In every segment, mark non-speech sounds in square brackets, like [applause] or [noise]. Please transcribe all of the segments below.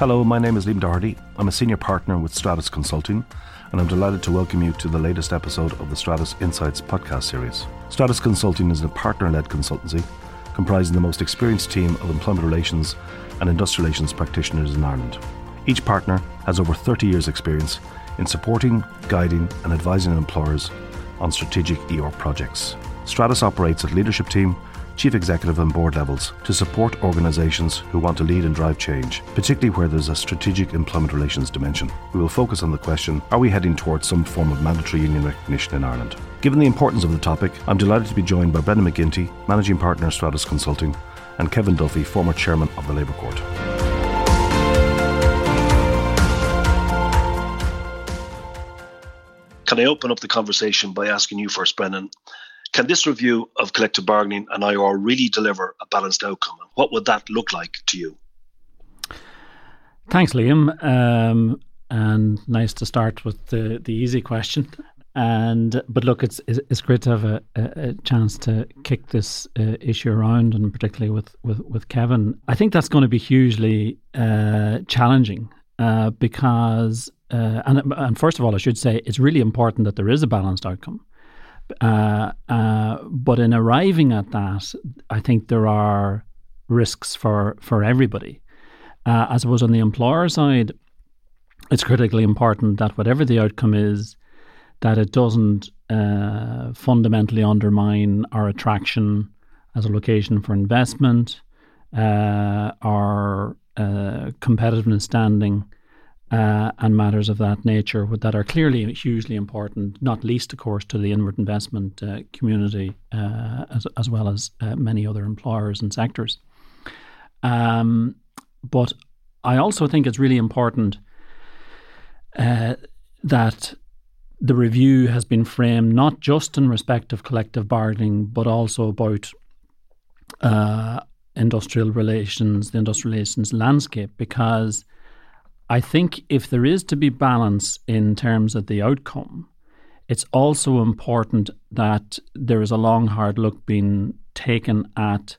Hello, my name is Liam Doherty. I'm a senior partner with Stratis Consulting, and I'm delighted to welcome you to the latest episode of the Stratis Insights podcast series. Stratis Consulting is a partner led consultancy comprising the most experienced team of employment relations and industrial relations practitioners in Ireland. Each partner has over 30 years' experience in supporting, guiding, and advising employers on strategic EOR projects. Stratis operates a leadership team, chief executive, and board levels to support organisations who want to lead and drive change, particularly where there's a strategic employment relations dimension. We will focus on the question are we heading towards some form of mandatory union recognition in Ireland? Given the importance of the topic, I'm delighted to be joined by Brendan McGinty, Managing Partner at Stratis Consulting, and Kevin Duffy, former Chairman of the Labour Court. Can I open up the conversation by asking you first, Brendan? Can this review of collective bargaining and IOR really deliver a balanced outcome? What would that look like to you? Thanks, Liam. Um, and nice to start with the, the easy question. And but look, it's it's great to have a, a chance to kick this uh, issue around, and particularly with, with, with Kevin. I think that's going to be hugely uh, challenging uh, because uh, and, and first of all, I should say it's really important that there is a balanced outcome. Uh, uh, but in arriving at that, I think there are risks for for everybody. Uh, I suppose on the employer side, it's critically important that whatever the outcome is, that it doesn't uh, fundamentally undermine our attraction as a location for investment, uh, our uh, competitiveness standing uh, and matters of that nature that are clearly hugely important, not least, of course, to the inward investment uh, community uh, as, as well as uh, many other employers and sectors. Um, but I also think it's really important uh, that the review has been framed not just in respect of collective bargaining, but also about uh, industrial relations, the industrial relations landscape, because I think if there is to be balance in terms of the outcome, it's also important that there is a long, hard look being taken at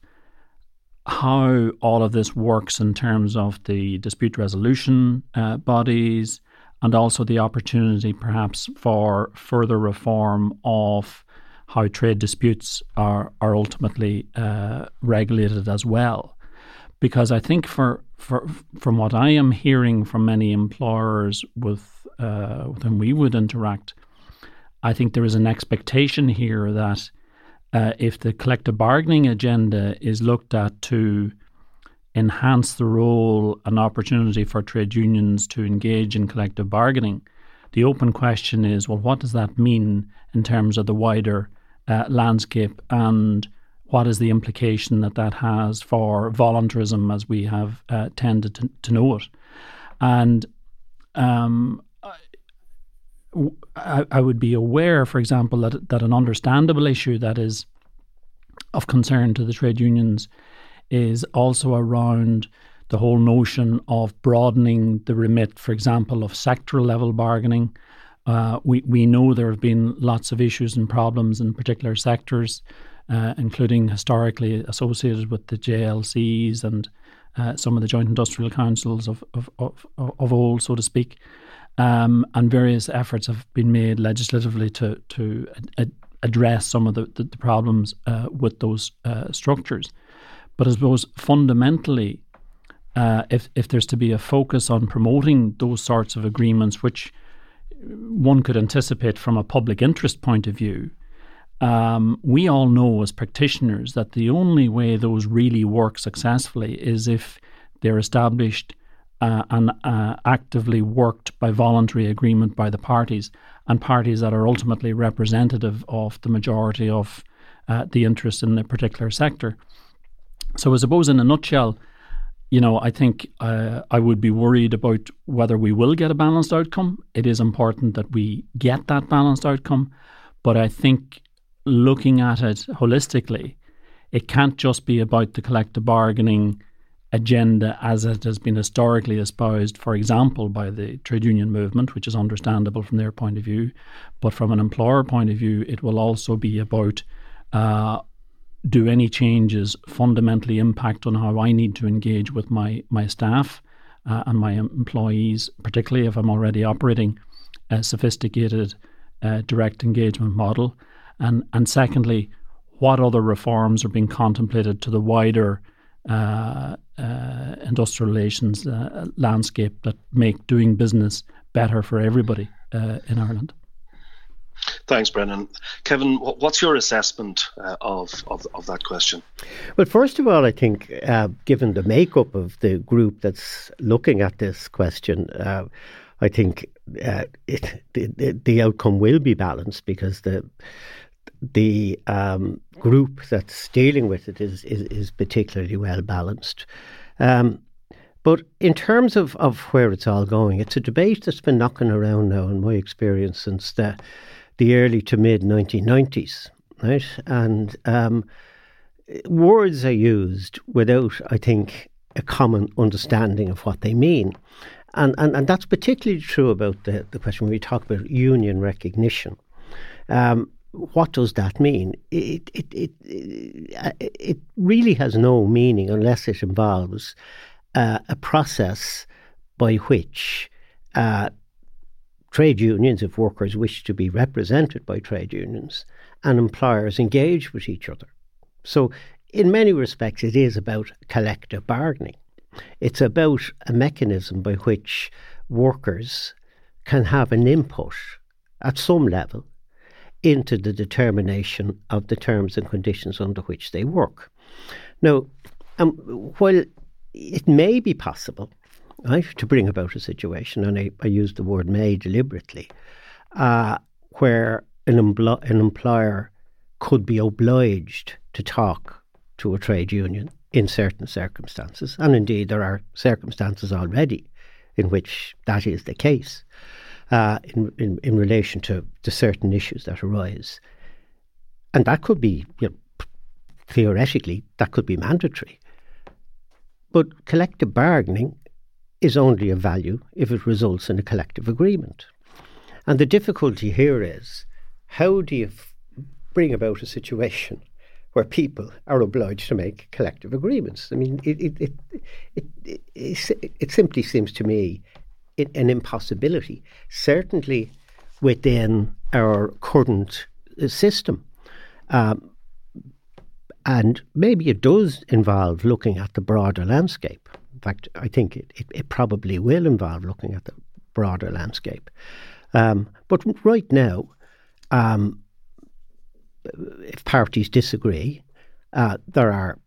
how all of this works in terms of the dispute resolution uh, bodies and also the opportunity perhaps for further reform of how trade disputes are, are ultimately uh, regulated as well. Because I think for for, from what I am hearing from many employers with, uh, with whom we would interact, I think there is an expectation here that uh, if the collective bargaining agenda is looked at to enhance the role and opportunity for trade unions to engage in collective bargaining, the open question is well, what does that mean in terms of the wider uh, landscape and what is the implication that that has for voluntarism as we have uh, tended to, to, know it. And um, I, I, would be aware, for example, that, that an understandable issue that is of concern to the trade unions is also around the whole notion of broadening the remit, for example, of sectoral level bargaining. Uh, we, we know there have been lots of issues and problems in particular sectors uh, including historically associated with the JLCs and uh, some of the joint industrial councils of, of, of, of old, so to speak. Um, and various efforts have been made legislatively to, to ad- address some of the, the, the problems uh, with those uh, structures. But I suppose fundamentally, uh, if, if there's to be a focus on promoting those sorts of agreements, which one could anticipate from a public interest point of view, um, we all know as practitioners that the only way those really work successfully is if they're established uh, and uh, actively worked by voluntary agreement by the parties and parties that are ultimately representative of the majority of uh, the interest in a particular sector. So, I suppose, in a nutshell, you know, I think uh, I would be worried about whether we will get a balanced outcome. It is important that we get that balanced outcome, but I think looking at it holistically, it can't just be about the collective bargaining agenda as it has been historically espoused, for example, by the trade union movement, which is understandable from their point of view. But from an employer point of view, it will also be about uh, do any changes fundamentally impact on how I need to engage with my, my staff uh, and my employees, particularly if I'm already operating a sophisticated uh, direct engagement model? And, and secondly, what other reforms are being contemplated to the wider uh, uh, industrial relations uh, landscape that make doing business better for everybody uh, in Ireland? Thanks, Brendan. Kevin, what's your assessment uh, of, of, of that question? Well, first of all, I think uh, given the makeup of the group that's looking at this question, uh, I think uh, it, the, the outcome will be balanced because the the um, group that's dealing with it is is, is particularly well balanced. Um, but in terms of, of where it's all going, it's a debate that's been knocking around now, in my experience, since the the early to mid 1990s, right? And um, words are used without, I think, a common understanding of what they mean. And, and, and that's particularly true about the, the question when we talk about union recognition. Um, what does that mean? It, it, it, it, really has no meaning unless it involves uh, a process by which uh, trade unions, if workers wish to be represented by trade unions, and employers engage with each other. So, in many respects, it is about collective bargaining. It's about a mechanism by which workers can have an input at some level into the determination of the terms and conditions under which they work. Now, um, while it may be possible right, to bring about a situation, and I, I use the word may deliberately, uh, where an, an employer could be obliged to talk to a trade union in certain circumstances. And indeed, there are circumstances already in which that is the case uh, in, in, in relation to, to certain issues that arise. And that could be, you know, theoretically, that could be mandatory. But collective bargaining is only of value if it results in a collective agreement. And the difficulty here is how do you f- bring about a situation where people are obliged to make collective agreements? I mean, it, it, it, it, it, it, it simply seems to me an impossibility, certainly within our current uh, system. Um, and maybe it does involve looking at the broader landscape. In fact, I think it, it, it probably will involve looking at the broader landscape. Um, but right now, um, if parties disagree, uh, there are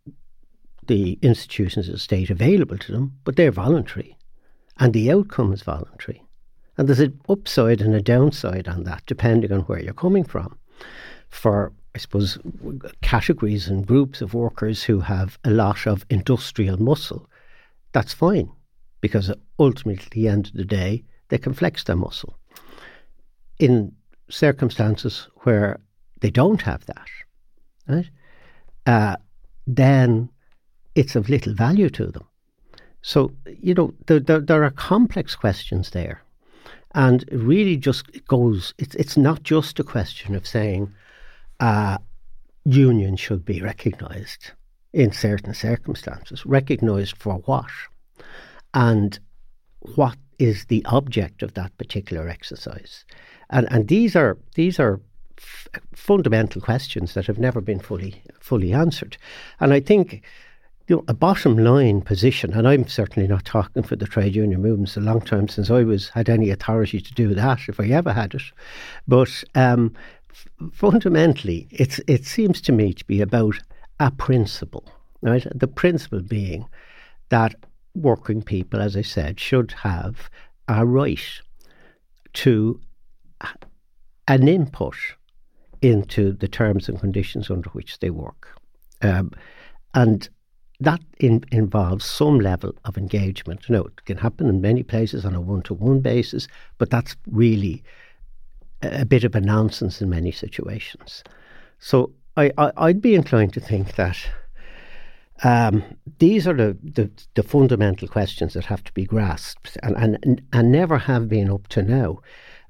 the institutions of the state available to them, but they're voluntary, and the outcome is voluntary. And there's an upside and a downside on that, depending on where you're coming from. For I suppose categories and groups of workers who have a lot of industrial muscle, that's fine because ultimately, at the end of the day, they can flex their muscle. In circumstances where they don't have that, right, uh, then it's of little value to them. So, you know, there, there, there are complex questions there. And it really just goes, it's, it's not just a question of saying uh, union should be recognised in certain circumstances. Recognised for what? And what is the object of that particular exercise? And and these are these are f- fundamental questions that have never been fully fully answered. And I think you know, a bottom line position, and I'm certainly not talking for the trade union movement. A long time since I was had any authority to do that, if I ever had it. But um, f- fundamentally, it's it seems to me to be about a principle right? The principle being that working people, as I said, should have a right to an input into the terms and conditions under which they work. Um, and that in, involves some level of engagement. You know, it can happen in many places on a one to one basis, but that's really a, a, bit of a nonsense in many situations. So I, I, I'd be inclined to think that um, these are the, the, the, fundamental questions that have to be grasped and, and, and never have been up to now.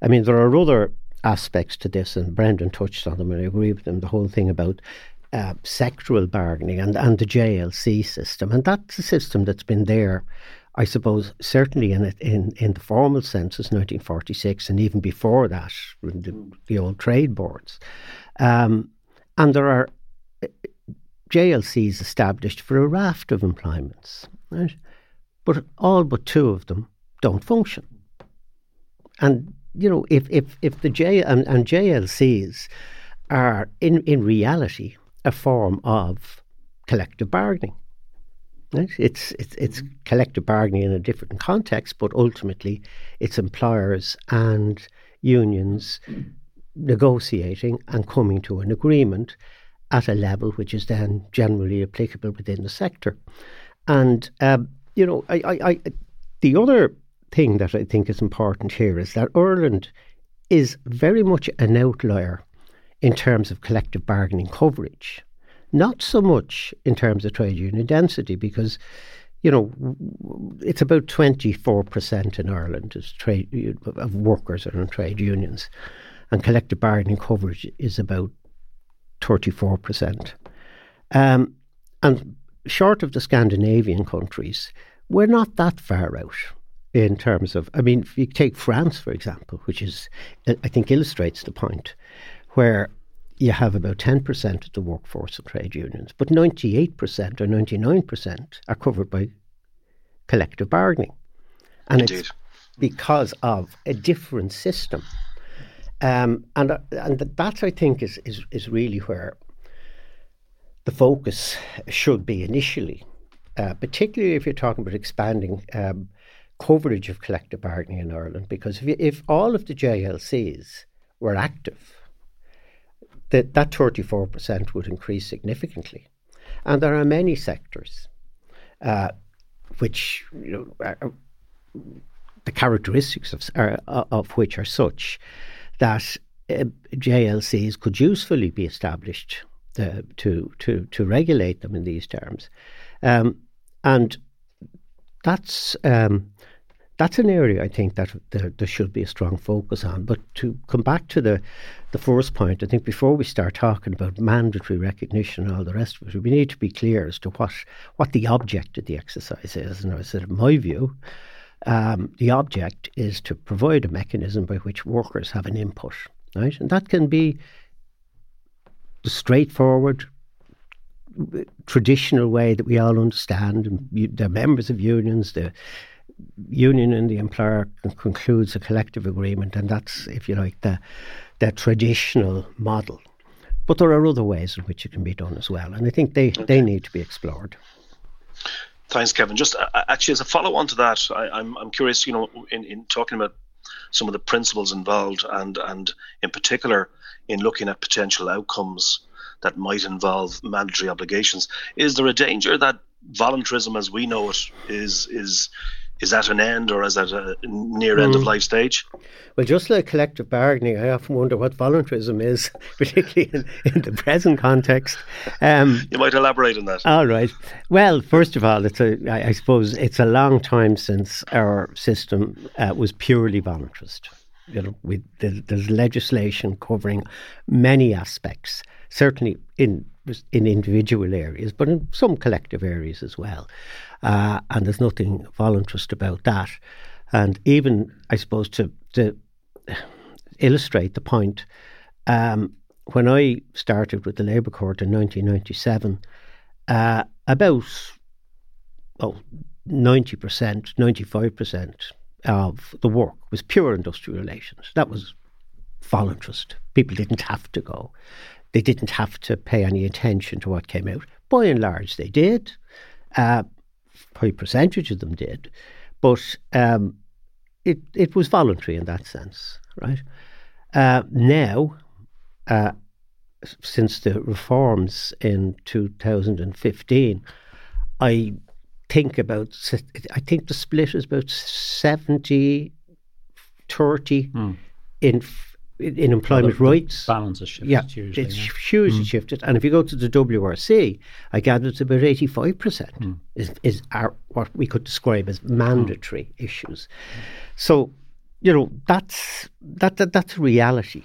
I mean, there are other aspects to this, and Brendan touched on them, and I agree with him. The whole thing about uh, sectoral bargaining and, and the JLC system, and that's a system that's been there, I suppose certainly in in in the formal census, 1946, and even before that, the, the old trade boards, um, and there are uh, JLCs established for a raft of employments, right? But all but two of them don't function, and you know if if if the J and, and JLCs are in in reality a form of collective bargaining Right? It's it's it's collective bargaining in a different context, but ultimately, it's employers and unions negotiating and coming to an agreement at a level which is then generally applicable within the sector. And um, you know, I, I, I, the other thing that I think is important here is that Ireland is very much an outlier in terms of collective bargaining coverage. Not so much in terms of trade union density, because you know, it's about 24% in Ireland is trade of workers are in trade unions, and collective bargaining coverage is about 34%. Um, and short of the Scandinavian countries, we're not that far out in terms of, I mean, if you take France, for example, which is, I think, illustrates the point, where you have about 10% of the workforce of trade unions, but 98% or 99% are covered by collective bargaining. And Indeed. it's because of a different system. Um, and uh, and that, I think, is, is, is really where the focus should be initially, uh, particularly if you're talking about expanding um, coverage of collective bargaining in Ireland. Because if, you, if all of the JLCs were active, that that 34% would increase significantly. And there are many sectors uh, which, you know, are, the characteristics of, are, of which are such that uh, JLCs could usefully be established uh, to, to, to regulate them in these terms. Um, and that's um, that's an area I think that there, there, should be a strong focus on. But to come back to the the first point, I think before we start talking about mandatory recognition and all the rest of it, we need to be clear as to what what the object of the exercise is. And I said, in my view, um, the object is to provide a mechanism by which workers have an input, right? And that can be the straightforward traditional way that we all understand, and the members of unions, the union and the employer concludes a collective agreement, and that's, if you like, the the traditional model. But there are other ways in which it can be done as well, and I think they, okay. they need to be explored. Thanks, Kevin. Just uh, actually, as a follow on to that, I, I'm I'm curious. You know, in, in talking about some of the principles involved, and and in particular in looking at potential outcomes that might involve mandatory obligations, is there a danger that voluntarism, as we know it, is is is that an end or is that a near end mm. of hmm. life stage? Well, just like collective bargaining, I often wonder what voluntarism is, [laughs] particularly in, in the present context. Um, you might elaborate on that. All right. Well, first of all, it's a, I, I suppose it's a long time since our system uh, was purely voluntarist. You know, we, there's legislation covering many aspects, certainly in in individual areas, but in some collective areas as well. Uh, and there's nothing voluntarist about that. And even, I suppose, to, to illustrate the point, um, when I started with the Labour Court in 1997, uh, about well, 90%, 95% of the work was pure industrial relations. That was voluntarist. People didn't have to go. They didn't have to pay any attention to what came out. By and large, they did. Uh, high percentage of them did, but um, it it was voluntary in that sense, right? Uh, now, uh, since the reforms in 2015, I think about I think the split is about 70 30 mm. in in employment well, rights. Balance has shifted. Yeah, hugely, it's yeah. hugely mm. shifted. And if you go to the WRC, I gather it's about 85% mm. is, is our, what we could describe as mandatory mm. issues. So, you know, that's, that, that that's reality.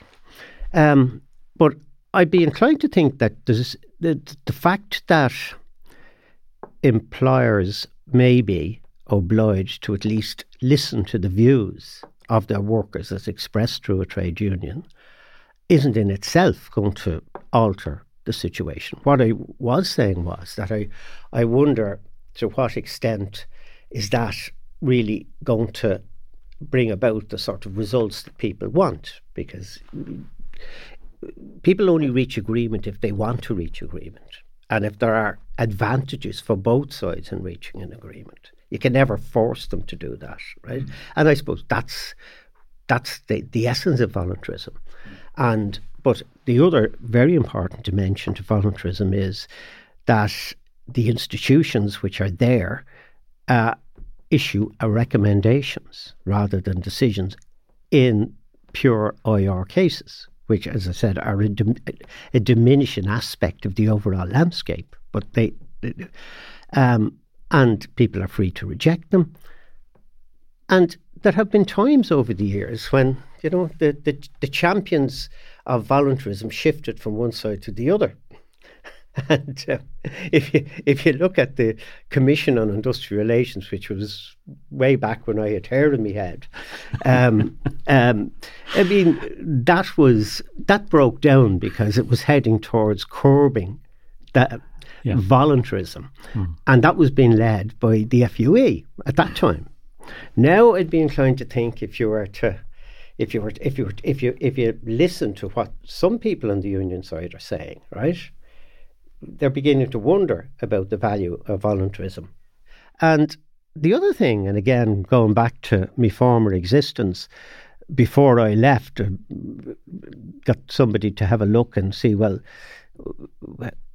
Um, but I'd be inclined to think that there's the, the fact that employers may be obliged to at least listen to the views of their workers as expressed through a trade union isn't in itself going to alter the situation. What I was saying was that I, I wonder to what extent is that really going to bring about the sort of results that people want? Because people only reach agreement if they want to reach agreement and if there are advantages for both sides in reaching an agreement. You can never force them to do that, right? Mm. And I suppose that's that's the, the essence of voluntarism. And but the other very important dimension to voluntarism is that the institutions which are there uh, issue recommendations rather than decisions in pure IR cases, which, as I said, are a, a diminishing aspect of the overall landscape. But they, um, and people are free to reject them. And there have been times over the years when you know the, the, the champions of voluntarism shifted from one side to the other. [laughs] And uh, if you if you look at the Commission on Industrial Relations, which was way back when I had hair in my head, um, [laughs] um, I mean that was that broke down because it was heading towards curbing that yeah. voluntarism, mm. and that was being led by the FUE at that time. Now I'd be inclined to think if you were to if you were if you were, if you if you listen to what some people on the union side are saying, right? They're beginning to wonder about the value of voluntarism. And the other thing, and again going back to my former existence, before I left, uh, got somebody to have a look and see well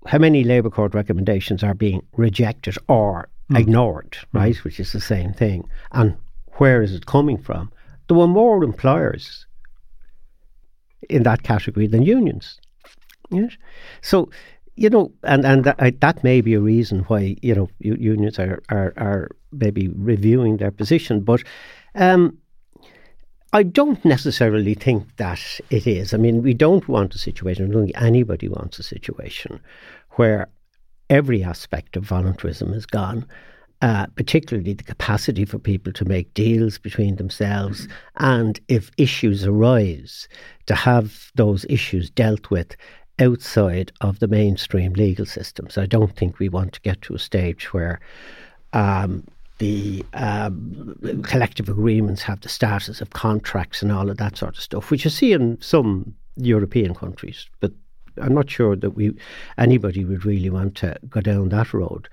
how many Labour Court recommendations are being rejected or mm. ignored, mm. right? Mm. Which is the same thing. And where is it coming from? There were more employers in that category than unions. Yes. So, you know, and and that, that may be a reason why you know unions are are, are maybe reviewing their position, but. Um, I don't necessarily think that it is. I mean, we don't want a situation, I don't think anybody wants a situation where every aspect of voluntarism is gone. Uh, particularly the capacity for people to make deals between themselves, and if issues arise, to have those issues dealt with outside of the mainstream legal systems. I don't think we want to get to a stage where um, the um, collective agreements have the status of contracts and all of that sort of stuff, which you see in some European countries, but I'm not sure that we anybody would really want to go down that road.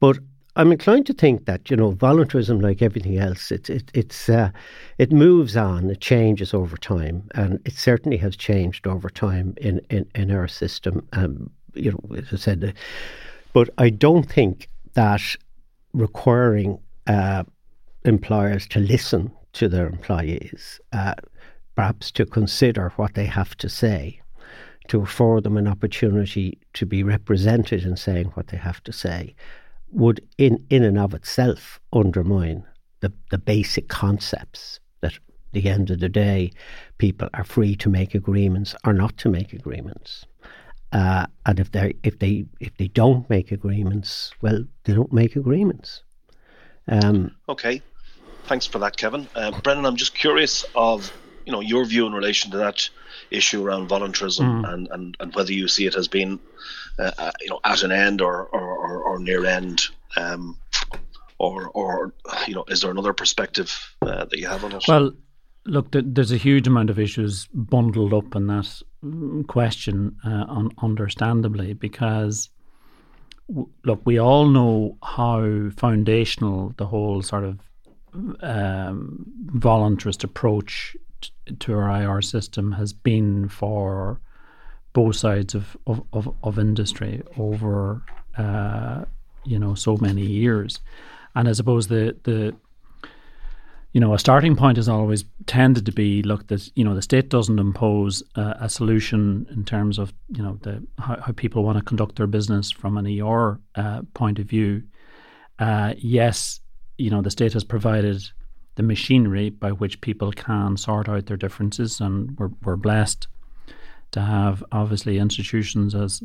But I'm inclined to think that you know voluntarism, like everything else, it, it it's uh, it moves on, it changes over time, and it certainly has changed over time in in, in our system. Um, you know, as I said, but I don't think that requiring uh, employers to listen to their employees, uh, perhaps to consider what they have to say, to afford them an opportunity to be represented in saying what they have to say would in, in and of itself undermine the, the basic concepts that at the end of the day people are free to make agreements or not to make agreements. Uh, and if they if they if they don't make agreements, well, they don't make agreements. Um, okay, thanks for that, Kevin. Uh, Brendan, I'm just curious of you know your view in relation to that issue around voluntarism mm. and, and, and whether you see it as being uh, uh, you know at an end or or, or, or near end um, or or you know is there another perspective uh, that you have on it well look there's a huge amount of issues bundled up in that question uh, un- understandably because look we all know how foundational the whole sort of um, voluntarist approach to our IR system has been for both sides of, of, of, of industry over uh, you know so many years. And I suppose the the you know a starting point has always tended to be look that you know the state doesn't impose uh, a solution in terms of you know the how, how people want to conduct their business from an ER uh, point of view. Uh, yes, you know the state has provided the machinery by which people can sort out their differences. And we're, we're blessed to have obviously institutions as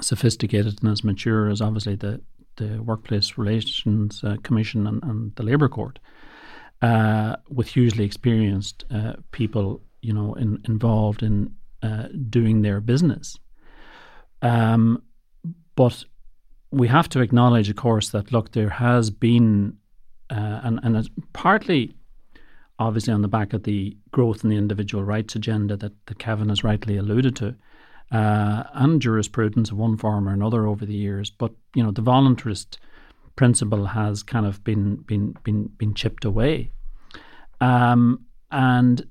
sophisticated and as mature as obviously the the Workplace Relations uh, Commission and, and, the Labour Court, uh, with hugely experienced uh, people, you know, in, involved in uh, doing their business. Um, but we have to acknowledge, of course, that look, there has been, uh, and and partly, obviously, on the back of the growth in the individual rights agenda that, that Kevin has rightly alluded to, uh, and jurisprudence of one form or another over the years. But you know, the voluntarist principle has kind of been been been been chipped away, um, and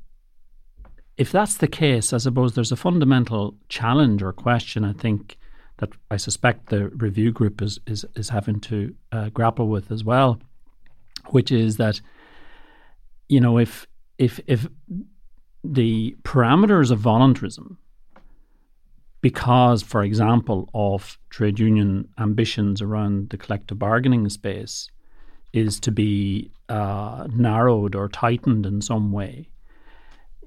if that's the case, I suppose there's a fundamental challenge or question. I think that I suspect the review group is is is having to uh, grapple with as well, which is that you know if if if the parameters of voluntarism because, for example, of trade union ambitions around the collective bargaining space is to be uh, narrowed or tightened in some way,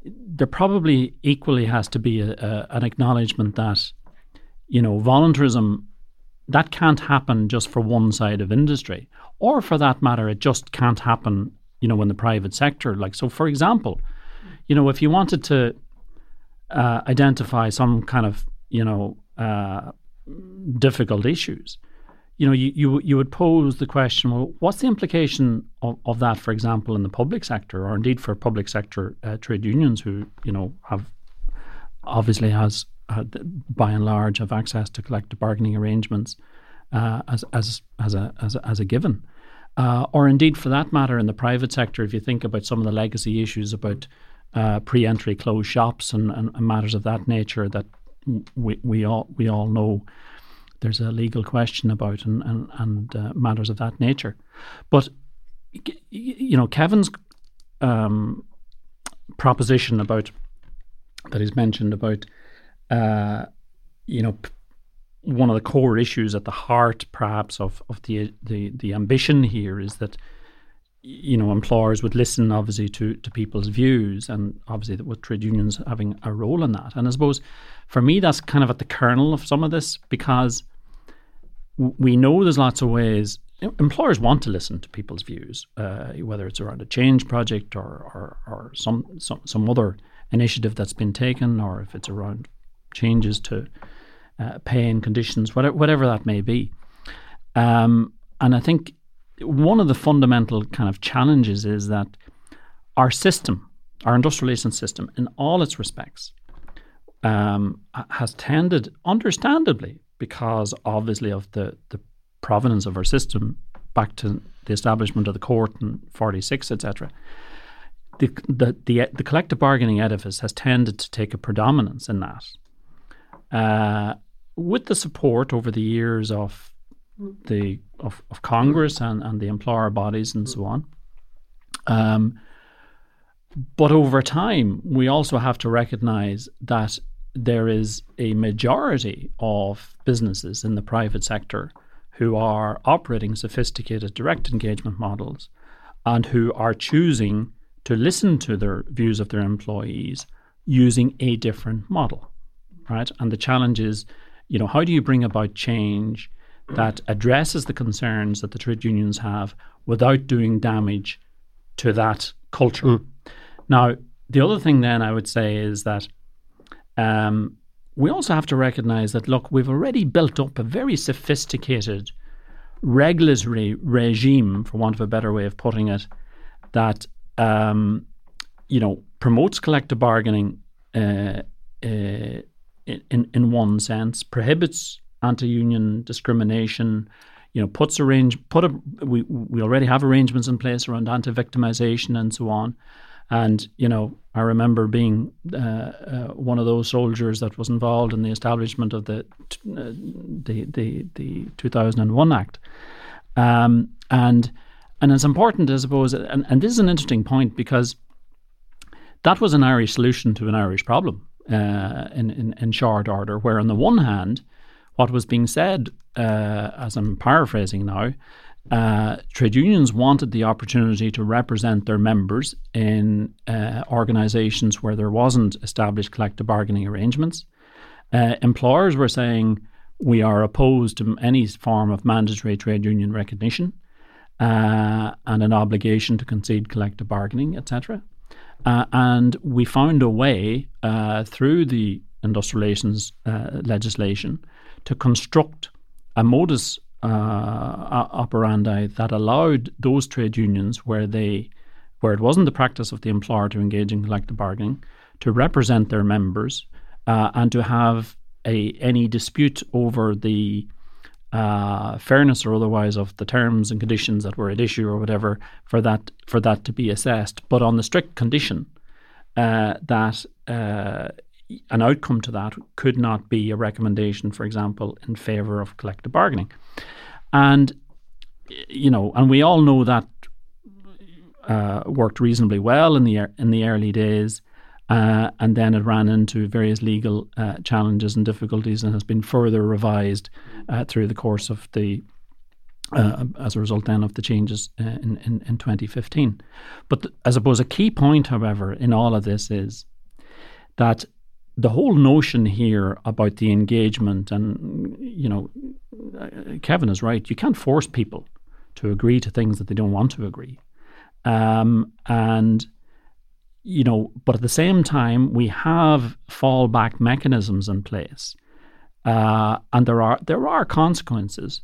there probably equally has to be a, a, an acknowledgement that, you know, voluntarism that can't happen just for one side of industry, or for that matter, it just can't happen, you know, in the private sector. Like so, for example, you know, if you wanted to uh, identify some kind of you know, uh, difficult issues, you know, you, you you would pose the question: Well, what's the implication of, of that, for example, in the public sector, or indeed for public sector uh, trade unions, who you know have obviously has uh, by and large have access to collective bargaining arrangements uh, as as as a as a, as a given, uh, or indeed for that matter in the private sector, if you think about some of the legacy issues about uh, pre-entry closed shops and, and, and matters of that nature that we, we all we all know there's a legal question about and and, and uh, matters of that nature. But you know, Kevin's um, proposition about that he's mentioned about uh, you know one of the core issues at the heart, perhaps, of of the the the ambition here is that you know employers would listen obviously to to people's views and obviously with trade unions having a role in that. And i suppose for me that's kind of at the kernel of some of this because we know there's lots of ways employers want to listen to people's views uh, whether it's around a change project or or, or some, some some other initiative that's been taken or if it's around changes to uh, pay and conditions whatever whatever that may be. Um, and i think one of the fundamental kind of challenges is that our system, our industrial relations system, in all its respects, um, has tended, understandably, because obviously of the, the provenance of our system back to the establishment of the court in 46, etc., the, the, the, the, collective bargaining edifice has tended to take a predominance in that. Uh, with the support over the years of the of, of Congress and, and the employer bodies and so on. Um, but over time, we also have to recognize that there is a majority of businesses in the private sector who are operating sophisticated direct engagement models and who are choosing to listen to their views of their employees using a different model, right? And the challenge is, you know, how do you bring about change that addresses the concerns that the trade unions have without doing damage to that culture. Mm. Now, the other thing then I would say is that um, we also have to recognize that, look, we've already built up a very sophisticated regulatory regime, for want of a better way of putting it, that, um, you know, promotes collective bargaining uh, uh, in, in one sense, prohibits anti-union discrimination. You know, puts arrange put a we we already have arrangements in place around anti-victimization and so on. And you know, I remember being uh, uh, one of those soldiers that was involved in the establishment of the uh, the, the the 2001 Act, um, and and it's important, I suppose, and, and this is an interesting point because that was an Irish solution to an Irish problem uh, in, in, in short order, where on the one hand what was being said, uh, as I'm paraphrasing now, uh, trade unions wanted the opportunity to represent their members in uh, organisations where there wasn't established collective bargaining arrangements. Uh, employers were saying, We are opposed to any form of mandatory trade union recognition uh, and an obligation to concede collective bargaining, etc. Uh, and we found a way through the industrial relations legislation to construct a modus uh, operandi that allowed those trade unions where they where it wasn't the practice of the employer to engage in collective bargaining to represent their members uh, and to have a any dispute over the uh, fairness or otherwise of the terms and conditions that were at issue or whatever for that for that to be assessed, but on the strict condition uh, that uh, an outcome to that could not be a recommendation, for example, in favour of collective bargaining, and you know, and we all know that uh, worked reasonably well in the in the early days. Uh, and then it ran into various legal uh, challenges and difficulties and has been further revised uh, through the course of the uh, as a result then of the changes uh, in, in, in 2015. But th- I suppose a key point, however, in all of this is that the whole notion here about the engagement, and you know, Kevin is right. You can't force people to agree to things that they don't want to agree, um, and you know, but at the same time, we have fallback mechanisms in place, uh, and there are there are consequences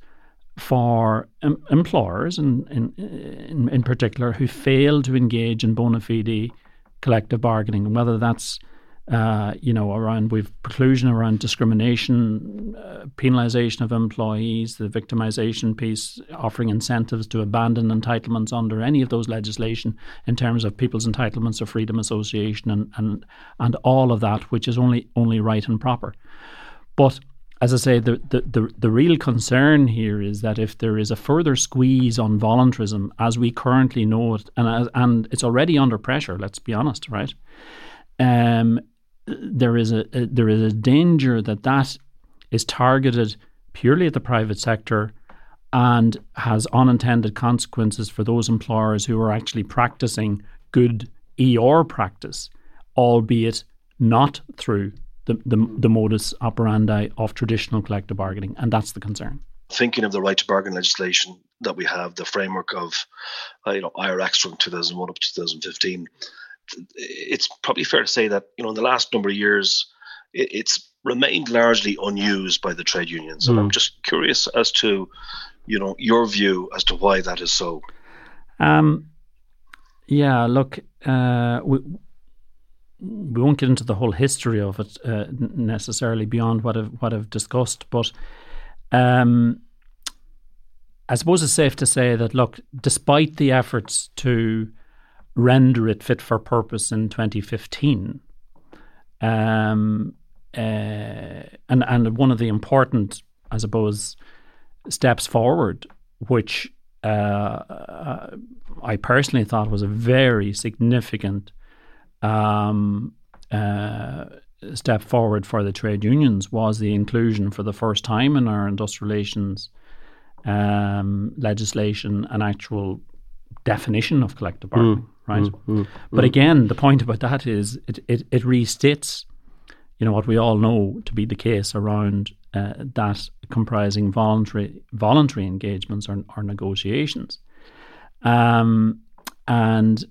for em- employers, in, in, in in particular, who fail to engage in bona fide collective bargaining, and whether that's uh, you know, around we've preclusion around discrimination, uh, penalisation of employees, the victimisation piece, offering incentives to abandon entitlements under any of those legislation in terms of people's entitlements of freedom association and and and all of that, which is only only right and proper. But as I say, the, the, the, the real concern here is that if there is a further squeeze on voluntarism as we currently know it, and and it's already under pressure, let's be honest, right? Um, there is a, a there is a danger that that is targeted purely at the private sector and has unintended consequences for those employers who are actually practicing good ER practice, albeit not through the, the, the modus operandi of traditional collective bargaining. And that's the concern. Thinking of the right to bargain legislation that we have, the framework of uh, you know IR Acts from 2001 up to 2015, it's probably fair to say that you know in the last number of years it, it's remained largely unused by the trade unions and mm. i'm hmm. just curious as to you know your view as to why that is so um yeah look uh we we won't get into the whole history of it uh, necessarily beyond what I've what I've discussed, but um, I suppose it's safe to say that look, despite the efforts to render it fit for purpose in 2015. Um, uh, and and one of the important, I suppose, steps forward, which uh, I personally thought was a very significant um, uh, step forward for the trade unions, was the inclusion for the first time in our industrial relations um, legislation an actual definition of collective bargaining. Mm right? Mm, mm, but mm. again, the point about that is it, it, it restates, you know, what we all know to be the case around uh, that comprising voluntary voluntary engagements or, or negotiations. Um, and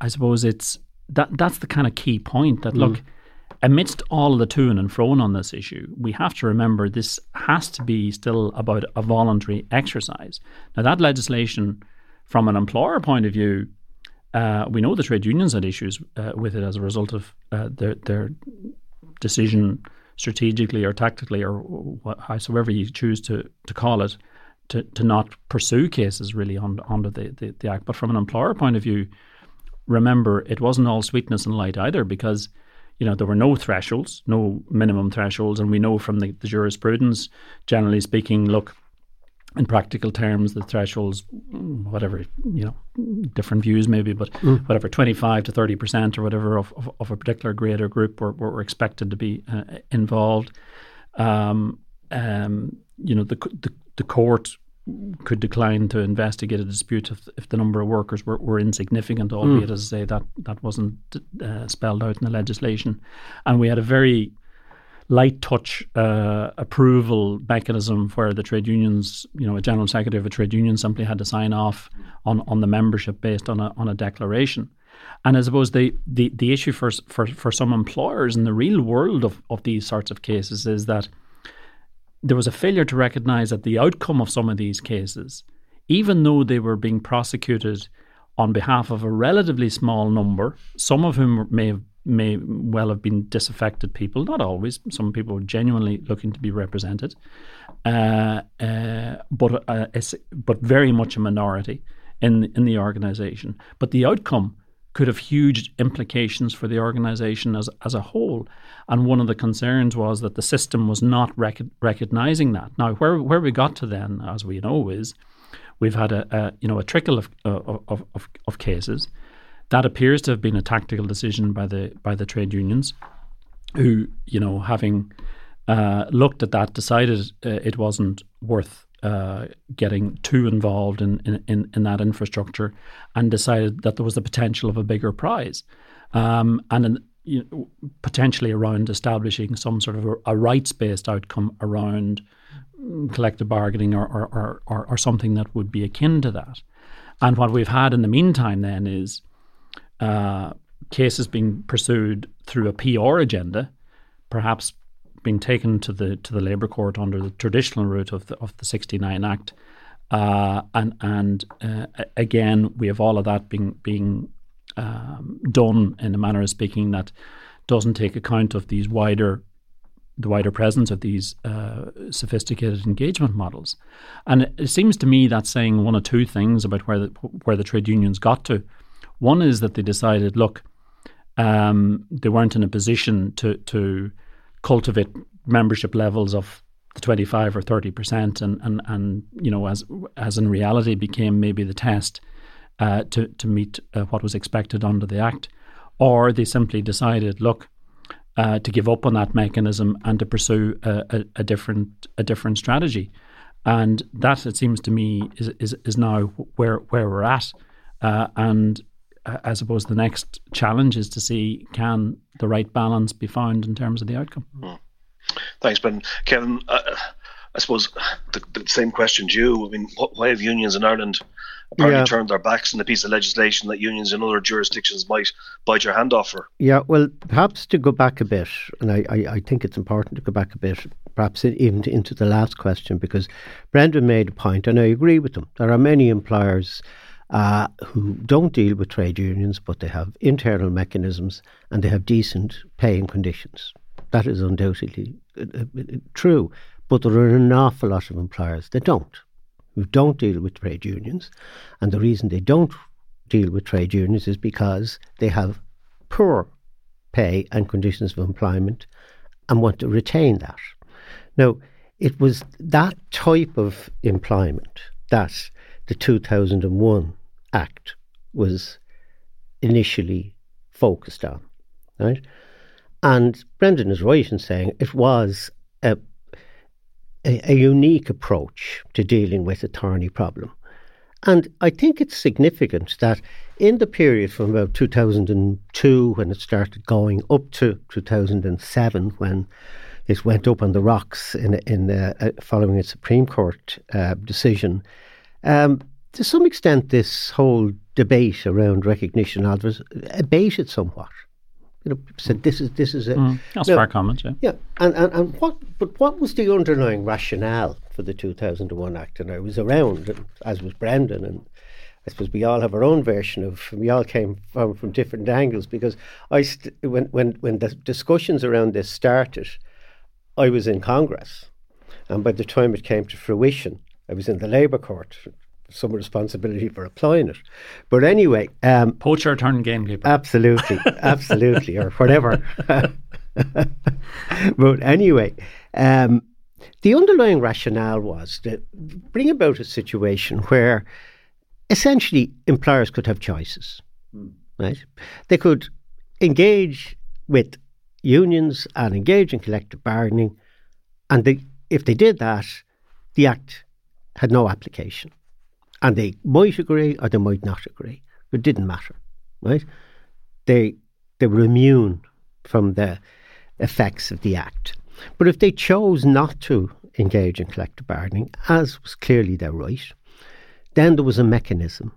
I suppose it's that that's the kind of key point that look, mm. amidst all the to and fro on this issue, we have to remember this has to be still about a voluntary exercise. Now that legislation from an employer point of view uh, we know the trade unions had issues uh, with it as a result of uh, their their decision strategically or tactically or what, however you choose to, to call it to, to not pursue cases really on, under the, the, the act. But from an employer point of view, remember it wasn't all sweetness and light either because you know there were no thresholds, no minimum thresholds, and we know from the, the jurisprudence, generally speaking, look in practical terms, the thresholds, whatever, you know, different views maybe, but mm. whatever, 25 to 30% or whatever of, of, of, a particular grade or group were, were expected to be uh, involved. Um, um, you know, the, the, the court could decline to investigate a dispute if, if the number of workers were, were insignificant, albeit, mm. as I say, that, that wasn't uh, spelled out in the legislation. And we had a very light touch uh, approval mechanism where the trade unions, you know, a general secretary of a trade union simply had to sign off on, on the membership based on a on a declaration. And I suppose the, the, the issue for, for for some employers in the real world of, of these sorts of cases is that there was a failure to recognise that the outcome of some of these cases, even though they were being prosecuted on behalf of a relatively small number, some of whom may have may well have been disaffected people, not always. Some people were genuinely looking to be represented, uh, uh, but uh, but very much a minority in in the organisation. But the outcome could have huge implications for the organisation as as a whole. And one of the concerns was that the system was not rec- recognising that. Now, where where we got to then, as we know, is we've had a, a you know a trickle of, of, of, of cases that appears to have been a tactical decision by the by the trade unions, who you know having uh, looked at that decided uh, it wasn't worth uh, getting too involved in, in, in that infrastructure, and decided that there was the potential of a bigger prize, um, and in, you know, potentially around establishing some sort of a, a rights based outcome around collective bargaining or, or, or, or, something that would be akin to that. And what we've had in the meantime then is uh, cases being pursued through a PR agenda, perhaps being taken to the to the Labour Court under the traditional route of the of the '69 Act, uh, and and uh, again we have all of that being being um, done in a manner of speaking that doesn't take account of these wider the wider presence of these uh, sophisticated engagement models, and it, it seems to me that's saying one or two things about where the where the trade unions got to. One is that they decided, look, um, they weren't in a position to to cultivate membership levels of the 25 or 30 percent, and and and you know as as in reality became maybe the test uh, to to meet uh, what was expected under the act, or they simply decided, look. Uh, to give up on that mechanism and to pursue a, a, a different a different strategy, and that it seems to me is is, is now where where we're at, uh, and I suppose the next challenge is to see can the right balance be found in terms of the outcome. Mm. Thanks, Ben. Kevin, uh, I suppose the, the, same question to you. I mean, why have unions in Ireland apparently yeah. turned their backs on the piece of legislation that unions in other jurisdictions might bite your hand off for? Yeah, well, perhaps to go back a bit, and I, I, I think it's important to go back a bit, perhaps even into the last question, because Brendan made a point, and I agree with them. There are many employers uh, who don't deal with trade unions, but they have internal mechanisms and they have decent paying conditions. That is undoubtedly uh, uh, true. But there are an awful lot of employers that don't, who don't deal with trade unions. And the reason they don't deal with trade unions is because they have poor pay and conditions of employment and want to retain that. Now, it was that type of employment that the 2001 Act was initially focused on, right? And Brendan is right in saying it was a, a, a unique approach to dealing with a thorny problem. And I think it's significant that in the period from about 2002, when it started going, up to 2007, when it went up on the rocks in, in uh, uh, following a Supreme Court uh, decision, um, to some extent, this whole debate around recognition it abated somewhat. You know, said this is this is a mm, that's fair comment, yeah. Yeah, and, and and what but what was the underlying rationale for the two thousand and one act? And I was around, as was Brendan, and I suppose we all have our own version of. We all came from from different angles because I st- when when when the discussions around this started, I was in Congress, and by the time it came to fruition, I was in the Labour Court, some responsibility for applying it. But anyway, um, poacher turned gamekeeper. Absolutely, [laughs] absolutely, or whatever. [laughs] but anyway, um, the underlying rationale was to bring about a situation where essentially employers could have choices, mm. right? They could engage with unions and engage in collective bargaining, and they, if they did that, the Act had no application. And they might agree or they might not agree. It didn't matter, right? They, they were immune from the effects of the Act. But if they chose not to engage in collective bargaining, as was clearly their right, then there was a mechanism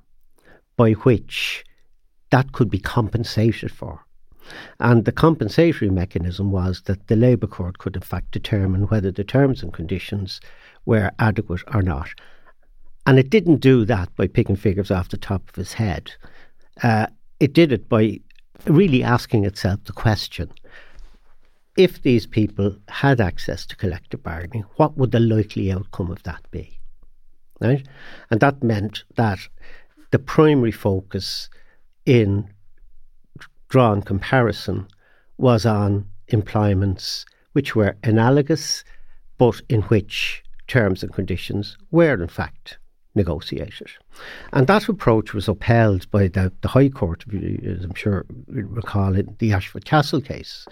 by which that could be compensated for. And the compensatory mechanism was that the Labour Court could, in fact, determine whether the terms and conditions were adequate or not. And it didn't do that by picking figures off the top of his head. Uh, it did it by really asking itself the question if these people had access to collective bargaining, what would the likely outcome of that be? Right? And that meant that the primary focus in drawn comparison was on employments which were analogous, but in which terms and conditions were in fact negotiated. And that approach was upheld by the, the High Court, as I'm sure you recall in the Ashford Castle case,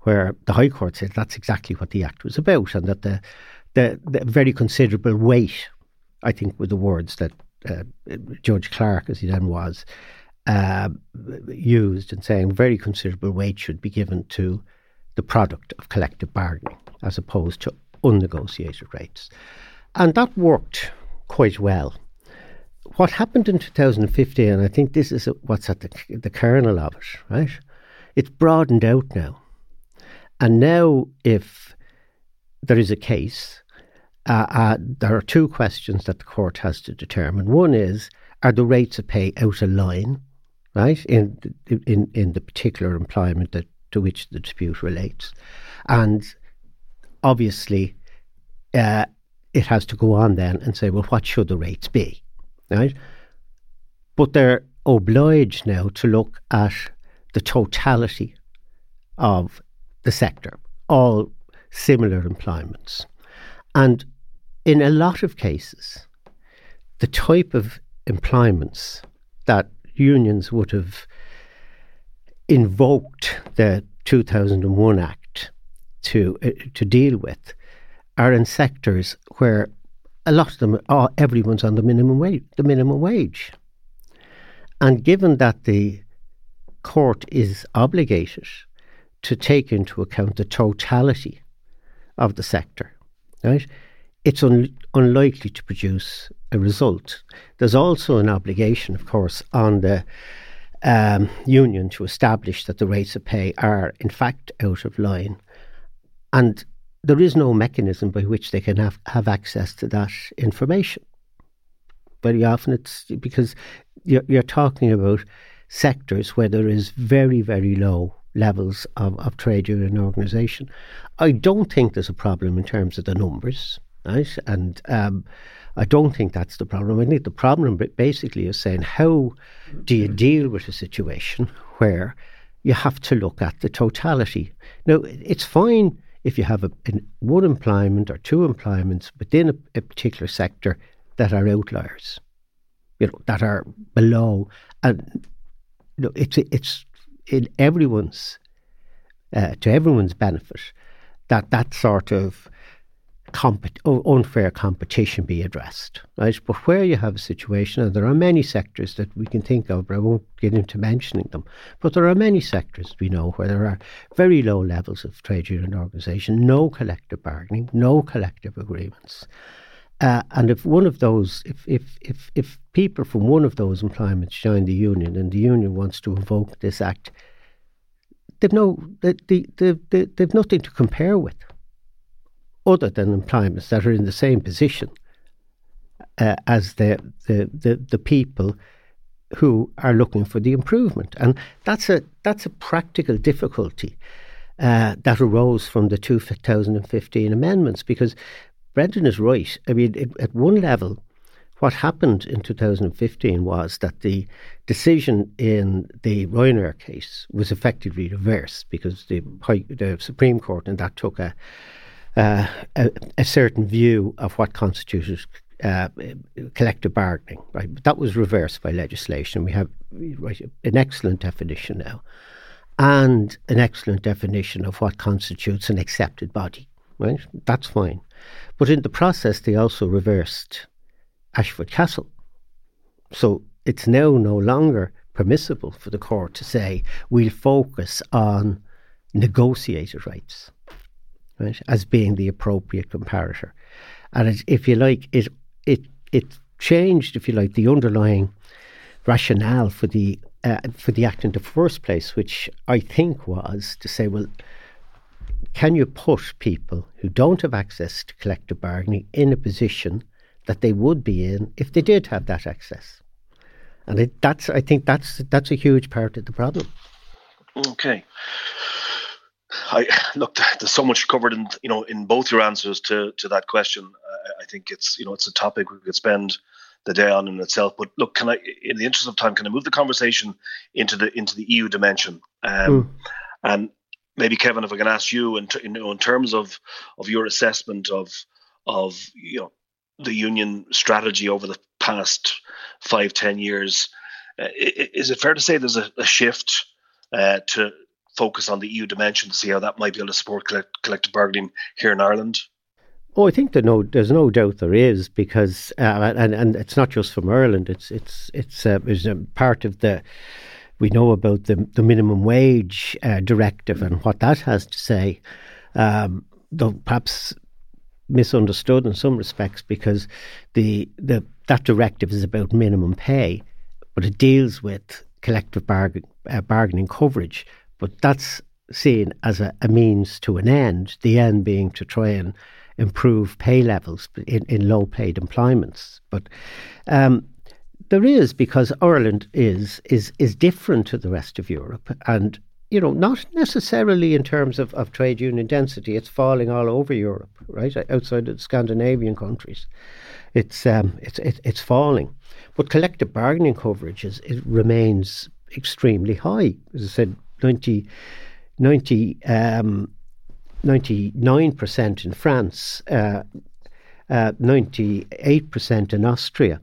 where the High Court said that's exactly what the Act was about, and that the, the, the very considerable weight, I think, were the words that uh, Judge Clarke, as he then was, uh, used in saying very considerable weight should be given to the product of collective bargaining as opposed to unnegotiated rates. And that worked quite well. What happened in 2015, and I think this is what's at the, the kernel of it, right? It's broadened out now. And now, if there is a case, uh, uh, there are two questions that the court has to determine. One is, are the rates of pay out of line right, in, in, in the particular employment that, to which the dispute relates. And obviously, uh, it has to go on then and say, well, what should the rates be, right? But they're obliged now to look at the totality of the sector, all similar employments. And in a lot of cases, the type of employments that unions would have invoked the 2001 Act to uh, to deal with are in sectors where a lot of them are everyone's on the minimum wage the minimum wage and given that the court is obligated to take into account the totality of the sector right it's un- unlikely to produce a result. There's also an obligation, of course, on the um, union to establish that the rates of pay are, in fact, out of line. And there is no mechanism by which they can have, have access to that information. Very often it's because you're, you're talking about sectors where there is very, very low levels of, of trade union organisation. I don't think there's a problem in terms of the numbers right? And um, I don't think that's the problem. I think the problem basically is saying how do you deal with a situation where you have to look at the totality. Now, it's fine if you have a, one employment or two employments within a, a particular sector that are outliers, you know, that are below, and you know, it's it's in everyone's uh, to everyone's benefit that that sort of unfair competition be addressed, right? But where you have a situation, and there are many sectors that we can think of, but I won't get into mentioning them, but there are many sectors we know where there are very low levels of trade union organisation, no collective bargaining, no collective agreements. Uh, and if one of those, if, if, if, if people from one of those employments join the union and the union wants to invoke this act, they've no, they, they, they, they, they've nothing to compare with other than employments that are in the same position uh, as the, the, the, the people who are looking for the improvement. And that's a, that's a practical difficulty uh, that arose from the 2015 amendments because Brendan is right. I mean, it, at one level, what happened in 2015 was that the decision in the Ryanair case was effectively reversed because the, the Supreme Court and that took a, uh, a, a, certain view of what constituted uh, collective bargaining. Right, but that was reversed by legislation. We have right, an excellent definition now, and an excellent definition of what constitutes an accepted body. Right, that's fine. But in the process, they also reversed Ashford Castle. So it's now no longer permissible for the court to say we'll focus on negotiated rights right, as being the appropriate comparator. And if you like, it it it changed, if you like, the underlying rationale for the uh, for the act in the first place, which I think was to say, well, can you put people who don't have access to collective bargaining in a position that they would be in if they did have that access? And it, that's, I think, that's that's a huge part of the problem. Okay. I [laughs] look. There's so much covered in you know in both your answers to to that question. I, I think it's you know it's a topic we could spend the day on in itself. But look, can I, in the interest of time, can I move the conversation into the into the EU dimension? Um, mm. And maybe Kevin, if I can ask you, in, you know, in terms of of your assessment of of you know the union strategy over the past five ten years, uh, is it fair to say there's a, a shift uh, to focus on the EU dimension to see how that might be able to support collect, collective bargaining here in Ireland? Oh, I think that no, there's no doubt there is because, uh, and and it's not just from Ireland. It's it's it's uh, it's a part of the. We know about the the minimum wage uh, directive and what that has to say, um, though perhaps misunderstood in some respects because the the that directive is about minimum pay, but it deals with collective bargain, uh, bargaining coverage. But that's seen as a, a means to an end. The end being to try and improve pay levels in, in low paid employments. But um, there is because Ireland is is is different to the rest of Europe, and you know not necessarily in terms of, of trade union density. It's falling all over Europe, right outside of the Scandinavian countries. It's um, it's it, it's falling, but collective bargaining coverage is it remains extremely high. As I said, 90, 90 um, 99% in France, uh, uh, 98% in Austria.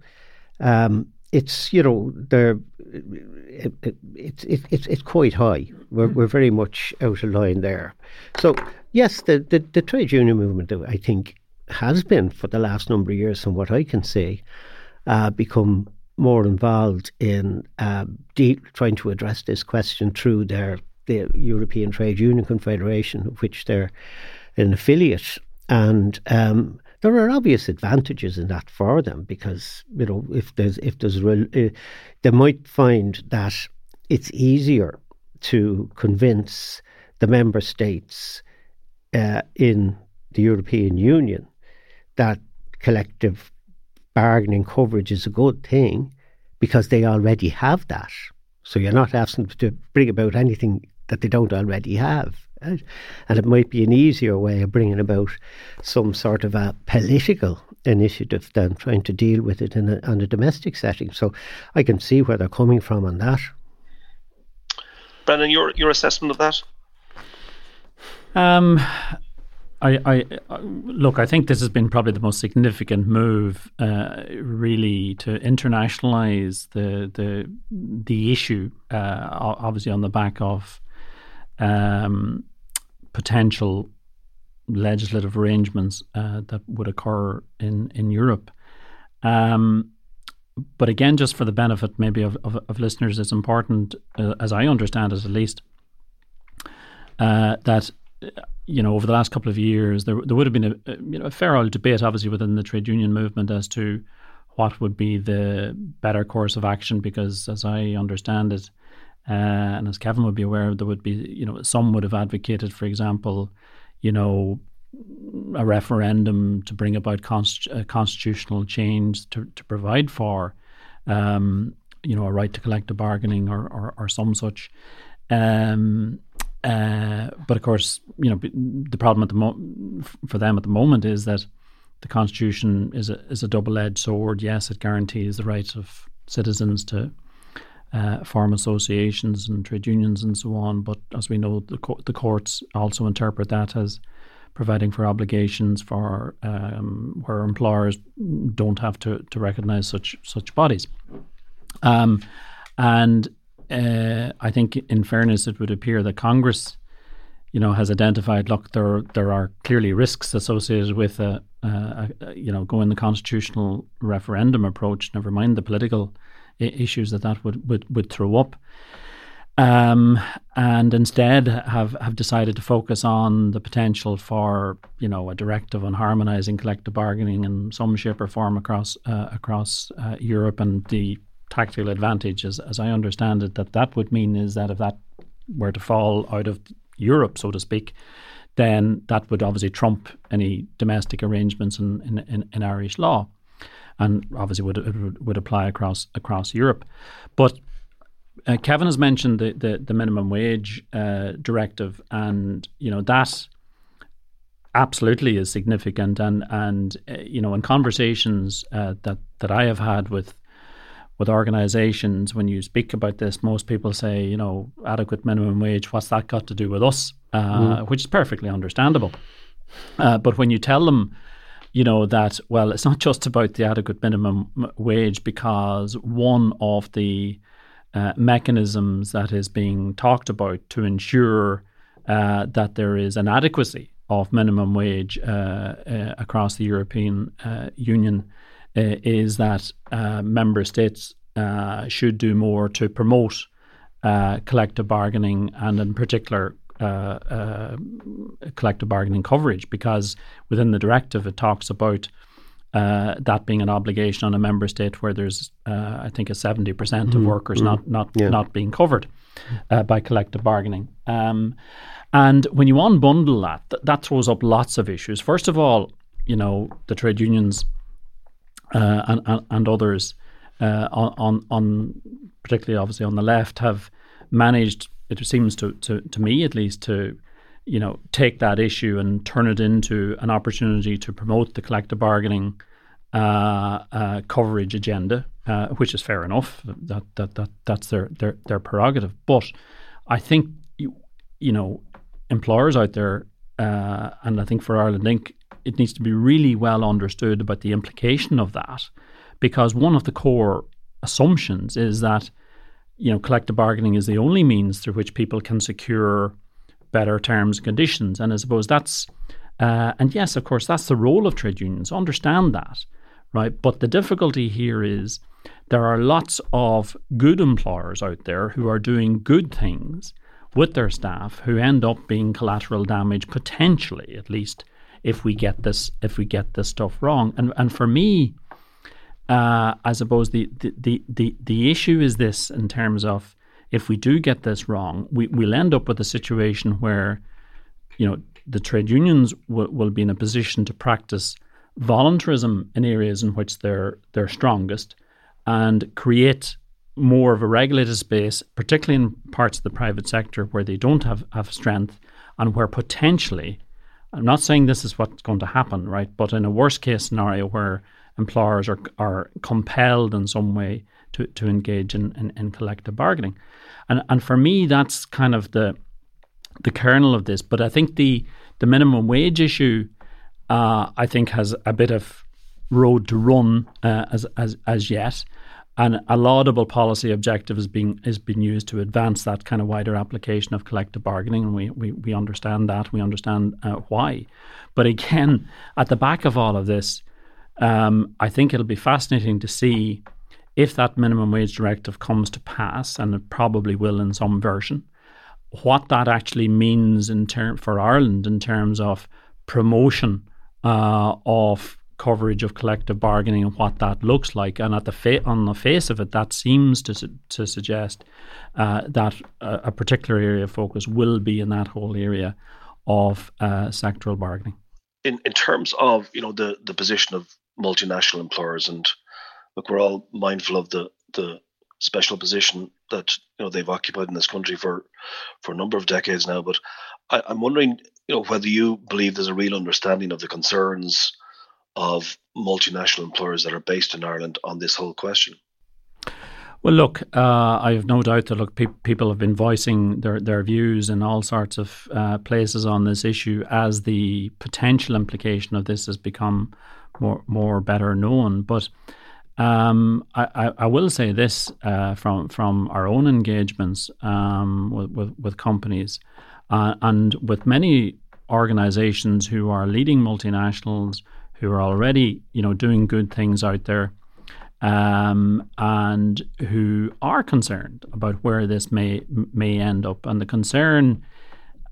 Um, it's you know they're it, it, it, it, it's it's quite high. We're we're very much out of line there. So yes, the, the, the trade union movement, I think, has been for the last number of years, from what I can see, uh, become more involved in uh, de- trying to address this question through their the European Trade Union Confederation, of which they're an affiliate, and um, there are obvious advantages in that for them because you know if there's if there's uh, they might find that it's easier to convince the member states uh, in the European Union that collective bargaining coverage is a good thing because they already have that. So you're not asking to bring about anything that they don't already have. Right? And it might be an easier way of bringing about some sort of a political initiative than trying to deal with it in a, on a domestic setting. So I can see where they're coming from on that. Brendan, your your assessment of that? Um, I, I, look. I think this has been probably the most significant move, uh, really, to internationalise the the the issue. Uh, obviously, on the back of um, potential legislative arrangements uh, that would occur in in Europe. Um, but again, just for the benefit maybe of, of, of listeners, it's important, uh, as I understand it at least, uh, that you know, over the last couple of years, there there would have been a, you know a fair old debate, obviously, within the trade union movement as to what would be the better course of action. Because, as I understand it, uh, and as Kevin would be aware, there would be you know some would have advocated, for example, you know, a referendum to bring about const- constitutional change to to provide for, um, you know, a right to collective bargaining or or, or some such. Um, uh, but of course, you know, the problem at the mo- for them at the moment is that the constitution is a is a double edged sword. Yes, it guarantees the rights of citizens to uh, form associations and trade unions and so on. But as we know, the co- the courts also interpret that as providing for obligations for um, where employers don't have to to recognise such such bodies. Um, and uh, I think, in fairness, it would appear that Congress, you know, has identified. Look, there there are clearly risks associated with a, a, a you know going the constitutional referendum approach. Never mind the political I- issues that that would would, would throw up. um, and instead have, have decided to focus on the potential for you know a directive on harmonising collective bargaining in some shape or form across uh, across uh, Europe and the tactical advantage, as, as I understand it, that that would mean is that if that were to fall out of Europe, so to speak, then that would obviously trump any domestic arrangements in, in, in, in Irish law, and obviously would, would apply across across Europe. But uh, Kevin has mentioned the the, the minimum wage uh, directive, and you know that absolutely is significant. And and uh, you know in conversations uh, that that I have had with with organisations, when you speak about this, most people say, you know, adequate minimum wage. What's that got to do with us? Uh, mm. Which is perfectly understandable. Uh, but when you tell them you know that well it's not [laughs] just about the adequate minimum wage because one of the uh, mechanisms that is being talked about to ensure uh, that there is an adequacy of minimum wage uh, uh across the European uh, Union uh, is that member states should do more to promote collective bargaining and, in particular, collective bargaining coverage because within the directive it talks about uh, that being an obligation on a member state where there's, uh, I think, a seventy percent mm of mm-hmm. workers mm not not yeah. not being covered uh, by collective bargaining. Um, and when you unbundle that, th- that throws up lots of issues. First of all, you know the trade unions uh, and, and, others uh, on on particularly obviously on the left have managed. It seems to to, to me at least to you know, take that issue and turn it into an opportunity to promote the collective bargaining uh, uh, coverage agenda, uh, which is fair enough. That that that that's their their their prerogative. But I think you you know employers out there, uh, and I think for Ireland Inc., it needs to be really well understood about the implication of that, because one of the core assumptions is that you know collective bargaining is the only means through which people can secure better terms and conditions. And I suppose that's, uh, and yes, of course, that's the role of trade unions. Understand that, right? But the difficulty here is there are lots of good employers out there who are doing good things with their staff who end up being collateral damage potentially, at least if we get this if we get this stuff wrong. And and for me, uh, I suppose the, the the the the issue is this in terms of if we do get this wrong, we, we'll end up with a situation where, you know, the trade unions will, will be in a position to practice voluntarism in areas in which they're they're strongest and create more of a regulated space, particularly in parts of the private sector where they don't have, have strength and where potentially, I'm not saying this is what's going to happen, right? But in a worst case scenario where employers are, are compelled in some way to, to engage in, in, in collective bargaining. And and for me, that's kind of the the kernel of this. But I think the the minimum wage issue, uh, I think, has a bit of road to run uh, as as as yet. And a laudable policy objective is being is being used to advance that kind of wider application of collective bargaining, and we we, we understand that we understand uh, why. But again, at the back of all of this, um, I think it'll be fascinating to see if that minimum wage directive comes to pass, and it probably will in some version, what that actually means in term for Ireland in terms of promotion uh, of coverage of collective bargaining and what that looks like. And at the fa- on the face of it, that seems to su- to suggest uh, that a, a, particular area of focus will be in that whole area of uh, sectoral bargaining. In in terms of you know the the position of multinational employers and look, we're all mindful of the the special position that you know they've occupied in this country for for a number of decades now. But I, I'm wondering, you know, whether you believe there's a real understanding of the concerns of multinational employers that are based in Ireland on this whole question. Well, look, uh, I have no doubt that look, pe- people have been voicing their, their views in all sorts of uh, places on this issue as the potential implication of this has become more more better known. But um, I, I, will say this uh, from from our own engagements um, with, with, with companies uh, and with many organizations who are leading multinationals who are already you know doing good things out there. um, and who are concerned about where this may may end up. And the concern,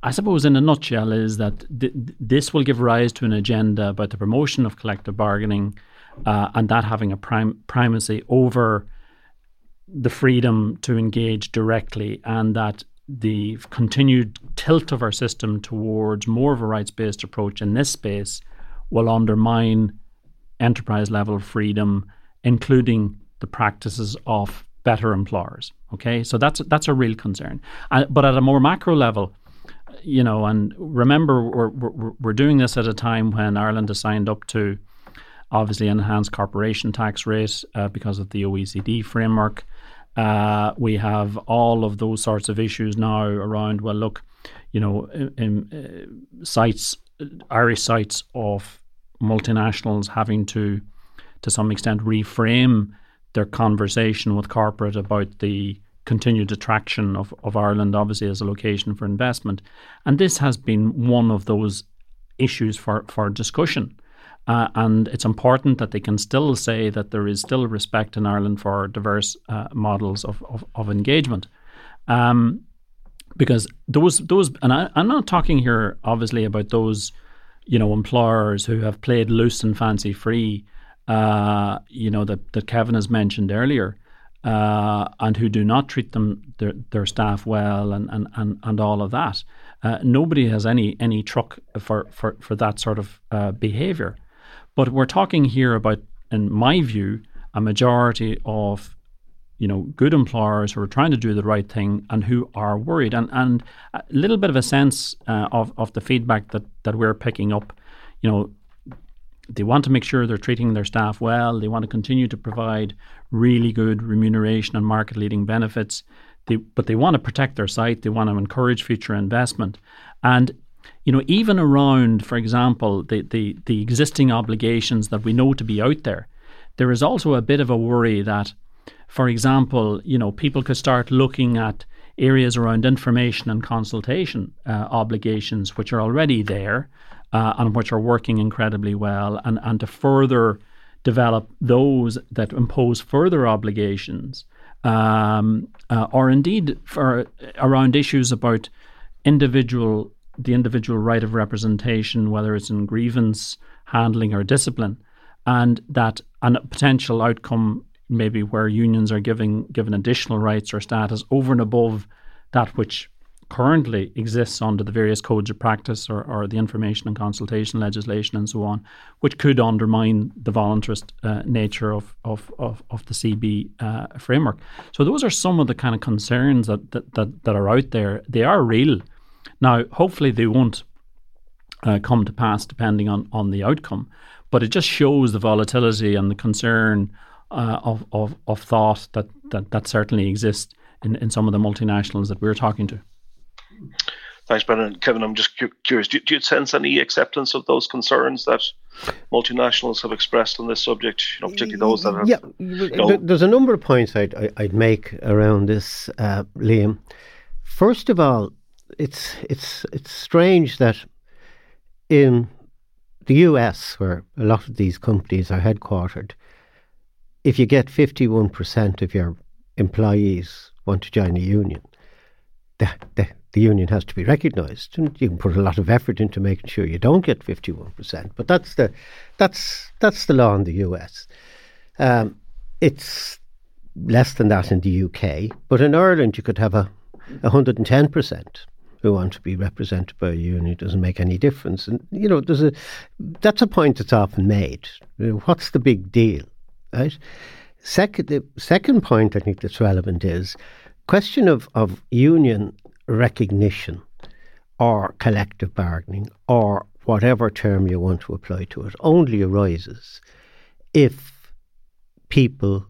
I suppose, in a nutshell, is that th- this will give rise to an agenda about the promotion of collective bargaining, uh, and that having a prim- primacy over the freedom to engage directly, and that the continued tilt of our system towards more of a rights based approach in this space will undermine enterprise level freedom, including the practices of better employers. Okay, so that's that's a real concern. Uh, but at a more macro level, you know, and remember we're, we're, we're doing this at a time when Ireland has signed up to obviously enhanced corporation tax rate uh, because of the OECD framework. Uh, we have all of those sorts of issues now around. Well, look, you know, in, in, uh, sites, Irish sites of multinationals having to, to some extent, reframe their conversation with corporate about the continued attraction of, of Ireland, obviously, as a location for investment. And this has been one of those issues for, for discussion. Uh, and it's important that they can still say that there is still respect in Ireland for diverse uh, models of, of, of engagement. Um, because those those and I, am not talking here obviously about those you know employers who have played loose and fancy free uh, you know that, that Kevin has mentioned earlier uh, and who do not treat them their, their staff well and, and, and, and all of that. Uh, nobody has any any truck for, for, for that sort of uh, behavior. But we're talking here about, in my view, a majority of you know good employers who are trying to do the right thing and who are worried. And and a little bit of a sense uh, of of the feedback that that we're picking up. You know they want to make sure they're treating their staff well. They want to continue to provide really good remuneration and market leading benefits. They, but they want to protect their site. They want to encourage future investment. And you know, even around, for example, the, the, the existing obligations that we know to be out there, there is also a bit of a worry that, for example, you know, people could start looking at areas around information and consultation uh, obligations, which are already there uh, and which are working incredibly well, and, and to further develop those that impose further obligations, um, uh, or indeed for around issues about individual the individual right of representation, whether it's in grievance handling or discipline, and that a potential outcome maybe where unions are giving given additional rights or status over and above that which currently exists under the various codes of practice or, or the information and consultation legislation and so on, which could undermine the voluntarist uh, nature of, of, of, of, the CB uh, framework. So those are some of the kind of concerns that, that, that, that are out there. They are real. Now, hopefully, they won't uh, come to pass depending on, on the outcome, but it just shows the volatility and the concern uh, of, of, of thought that, that, that certainly exists in, in some of the multinationals that we're talking to. Thanks, Brendan. Kevin, I'm just cu- curious. Do, do, you sense any acceptance of those concerns that multinationals have expressed on this subject? You know, particularly those that have. Yeah, you know, there's a number of points I'd, I'd make around this, uh, Liam. First of all, it's it's it's strange that in the US, where a lot of these companies are headquartered, if you get 51% of your employees want to join a union, the, the, the union has to be recognised. And you can put a lot of effort into making sure you don't get 51%. But that's the, that's, that's the law in the US. Um, it's less than that in the UK. But in Ireland, you could have a 110% who want to be represented by a union It doesn't make any difference. And you know, there's a that's a point that's often made. You know, what's the big deal, right? Second, the second point I think that's relevant is question of of union recognition or collective bargaining or whatever term you want to apply to it only arises if people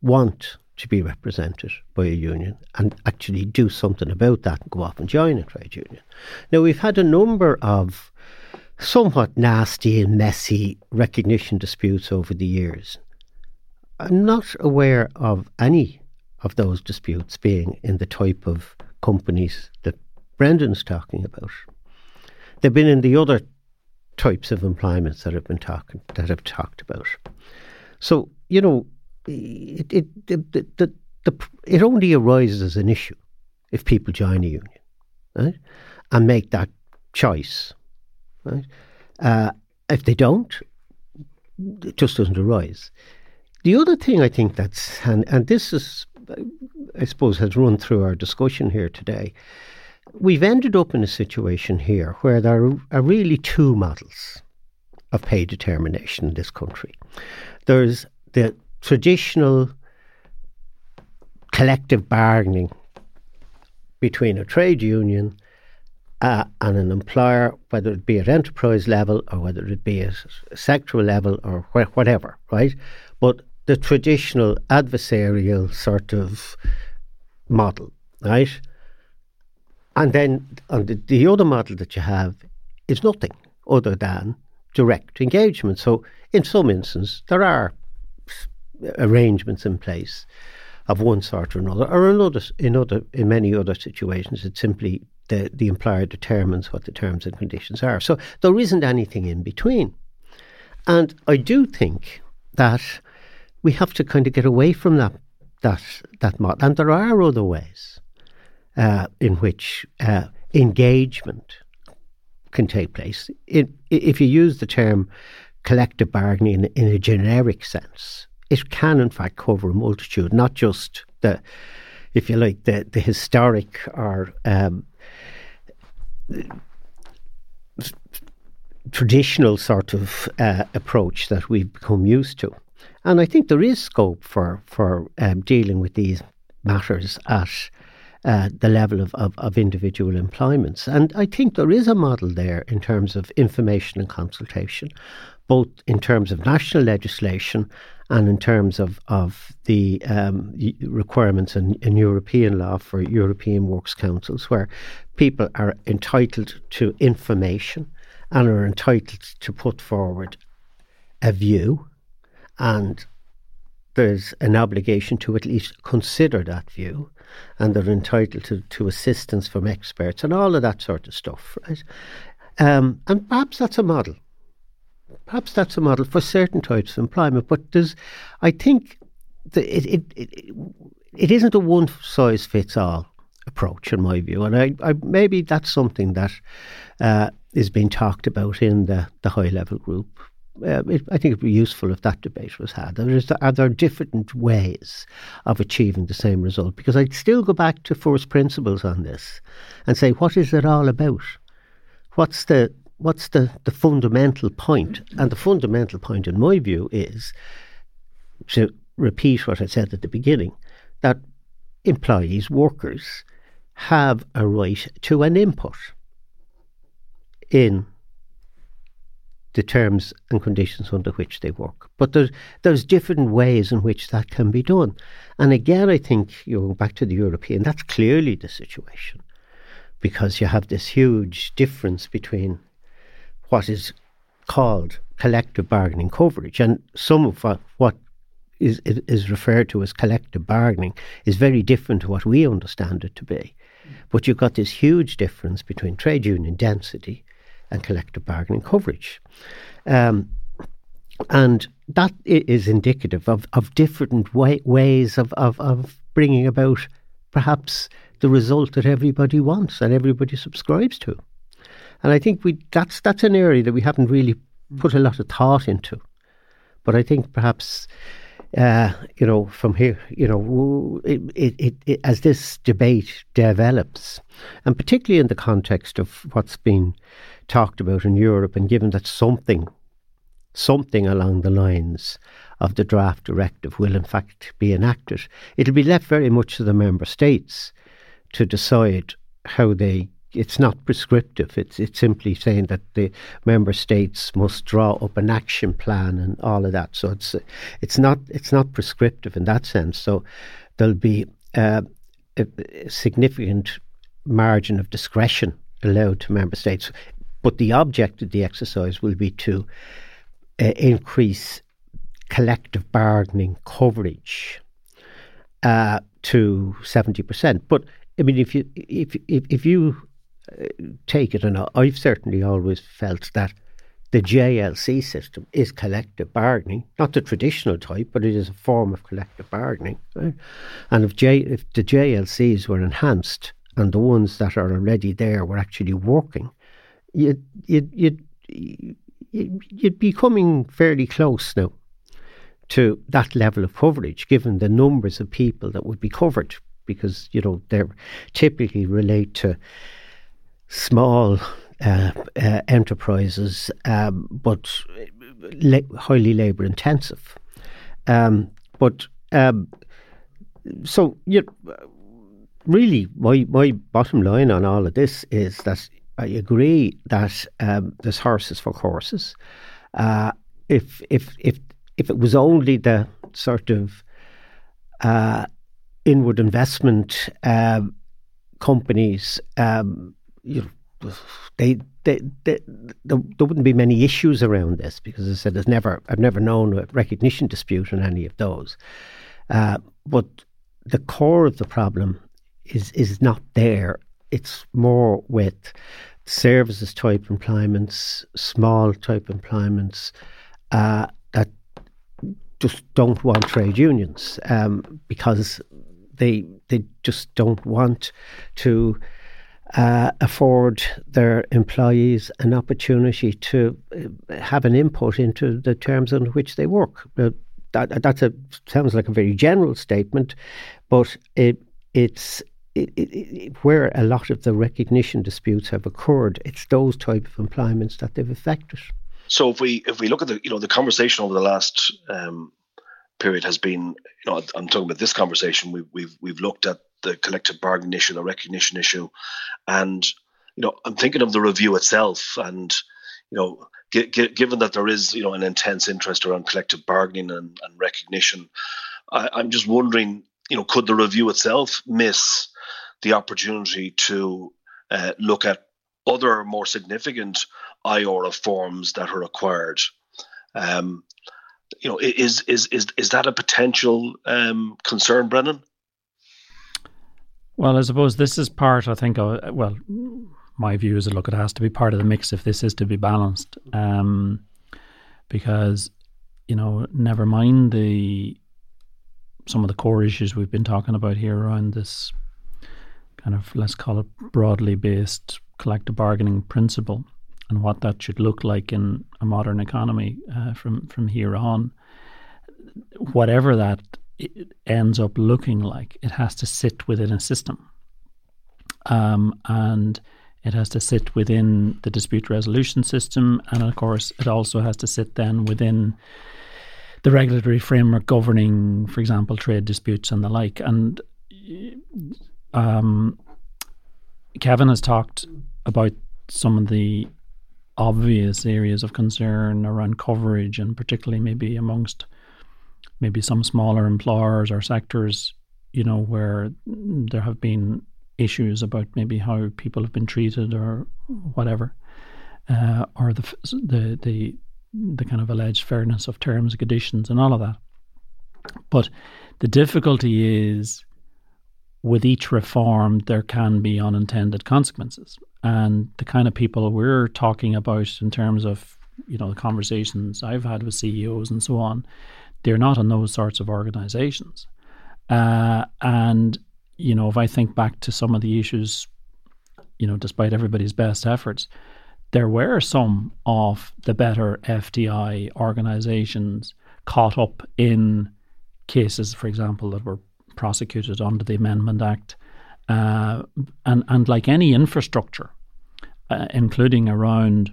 want to be represented by a union and actually do something about that and go off and join a trade union. Now, we've had a number of somewhat nasty and messy recognition disputes over the years. I'm not aware of any of those disputes being in the type of companies that Brendan's talking about. They've been in the other types of employments that have been talking that I've talked about. So, you know, it, it, the, the, it only arises as an issue if people join a union, right, and make that choice, right. Uh, if they don't, it just doesn't arise. The other thing I think that's and and this is, I suppose, has run through our discussion here today. We've ended up in a situation here where there are really two models of pay determination in this country. There's the traditional collective bargaining between a trade union uh, and an employer, whether it be at enterprise level or whether it be at sectoral level or wh- whatever, right? But the traditional adversarial sort of model, right? And then on the, the other model that you have is nothing other than direct engagement. So, in some instances, there are arrangements in place of one sort or another, or another, in other, in many other situations, it's simply the, the employer determines what the terms and conditions are. So there isn't anything in between. And I do think that we have to kind of get away from that that that model. And there are other ways uh, in which uh, engagement can take place. It, if you use the term collective bargaining in, in a generic sense, it can in fact cover a multitude, not just the, if you like, the, the historic or um, traditional sort of uh, approach that we've become used to. And I think there is scope for for um, dealing with these matters at uh, the level of, of, of, individual employments. And I think there is a model there in terms of information and consultation, both in terms of national legislation and in terms of, of the um, requirements in, in European law for European Works Councils, where people are entitled to information and are entitled to put forward a view, and there's an obligation to at least consider that view, and they're entitled to, to assistance from experts and all of that sort of stuff, right? Um, and perhaps that's a model perhaps that's a model for certain types of employment. But there's, I think, the, it, it, it, it isn't a one size fits all approach, in my view. And I, I maybe that's something that uh, is being talked about in the, the high level group. Uh, it, I think it'd be useful if that debate was had. Is, are there different ways of achieving the same result? Because I'd still go back to first principles on this and say, what is it all about? What's the what's the, the fundamental point? And the fundamental point, in my view, is to repeat what I said at the beginning that employees, workers, have a right to an input in the terms and conditions under which they work. But there's there's different ways in which that can be done. And again, I think you go back to the European, that's clearly the situation. Because you have this huge difference between what is called collective bargaining coverage. And some of what, what is, is referred to as collective bargaining is very different to what we understand it to be. But you've got this huge difference between trade union density and collective bargaining coverage. Um, and that is indicative of, of different way, ways of, of, of bringing about perhaps the result that everybody wants and everybody subscribes to. And I think we that's that's an area that we haven't really put a lot of thought into. But I think perhaps uh, you know, from here, you know, it, it, it, as this debate develops, and particularly in the context of what's been talked about in Europe, and given that something, something along the lines of the draft directive will in fact be enacted, it'll be left very much to the member states to decide how they it's not prescriptive. It's it's simply saying that the member states must draw up an action plan and all of that. So it's it's not it's not prescriptive in that sense. So there'll be uh, a, a significant margin of discretion allowed to member states, but the object of the exercise will be to uh, increase collective bargaining coverage uh, to seventy percent. But I mean, if you if if, if you take it, and I've certainly always felt that the JLC system is collective bargaining, not the traditional type, but it is a form of collective bargaining. Right? And if, J, if the JLCs were enhanced and the ones that are already there were actually working, you'd, you'd, you'd, you'd be coming fairly close now to that level of coverage, given the numbers of people that would be covered, because you know they typically relate to small uh, uh, enterprises, um, but la- highly labour intensive. Um, but um, so you really, my my bottom line on all of this is that I agree that um, there's horses for courses. Uh, if if if if it was only the sort of uh, inward investment um, companies, um, you know, they, they, they, there wouldn't be many issues around this because, as I said, there's never I've never known a recognition dispute on any of those. Uh, but the core of the problem is is not there. It's more with services type employments, small type employments uh, that just don't want trade unions um, because they they just don't want to uh, afford their employees an opportunity to uh, have an input into the terms on which they work. Uh, that that's a sounds like a very general statement, but it it's it, it, where a lot of the recognition disputes have occurred, it's those type of employments that they've affected. So if we if we look at the you know the conversation over the last um, period has been you know I'm talking about this conversation we, we've we've looked at the collective bargaining issue, the recognition issue, and you know I'm thinking of the review itself, and you know g- g- given that there is you know an intense interest around collective bargaining and, and recognition, I, I'm just wondering you know could the review itself miss the opportunity to uh, look at other more significant IR reforms that are required. Um, you know, is is is is that a potential um, concern, Brendan? Well, I suppose this is part. I think. Of, well, my view is that look, it has to be part of the mix if this is to be balanced, um, because you know, never mind the some of the core issues we've been talking about here around this kind of let's call it broadly based collective bargaining principle and what that should look like in a modern economy uh, from from here on. Whatever that ends up looking like, it has to sit within a system, um, and it has to sit within the dispute resolution system, and of course, it also has to sit then within the regulatory framework governing, for example, trade disputes and the like. And um, Kevin has talked about some of the obvious areas of concern around coverage, and particularly maybe amongst maybe some smaller employers or sectors, you know, where there have been issues about maybe how people have been treated or whatever, uh, or the the the the kind of alleged fairness of terms and conditions and all of that. But the difficulty is with each reform, there can be unintended consequences. And the kind of people we're talking about in terms of, you know, the conversations I've had with CEOs and so on, they're not in those sorts of organizations. Uh, and, you know, if I think back to some of the issues, you know, despite everybody's best efforts, there were some of the better FDI organizations caught up in cases, for example, that were prosecuted under the Amendment Act. Uh, and, and like any infrastructure, uh, including around,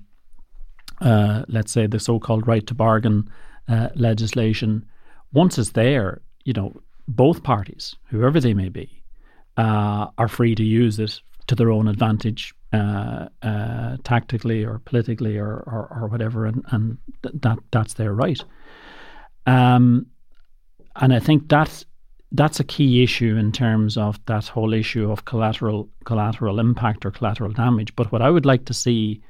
uh, let's say, the so called right to bargain uh, legislation, once it's there, you know, both parties, whoever they may be, uh, are free to use it to their own advantage, uh, tactically or politically or, or, or whatever, and, and th- that that's their right. Um, and I think that that's a key issue in terms of that whole issue of collateral collateral impact or collateral damage. But what I would like to see,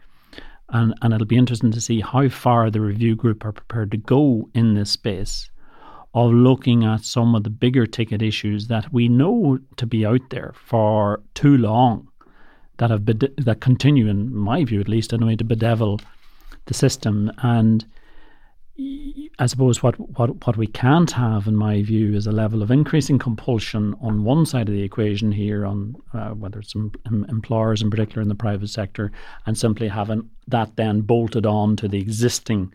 and, and it'll be interesting to see how far the review group are prepared to go in this space of looking at some of the bigger ticket issues that we know to be out there for too long that have bed- that continue, in my view at least, anyway, to bedevil the system. And I suppose what, what, what we can't have, in my view, is a level of increasing compulsion on one side of the equation here, on uh, whether it's em- employers in particular in the private sector, and simply having that then bolted on to the existing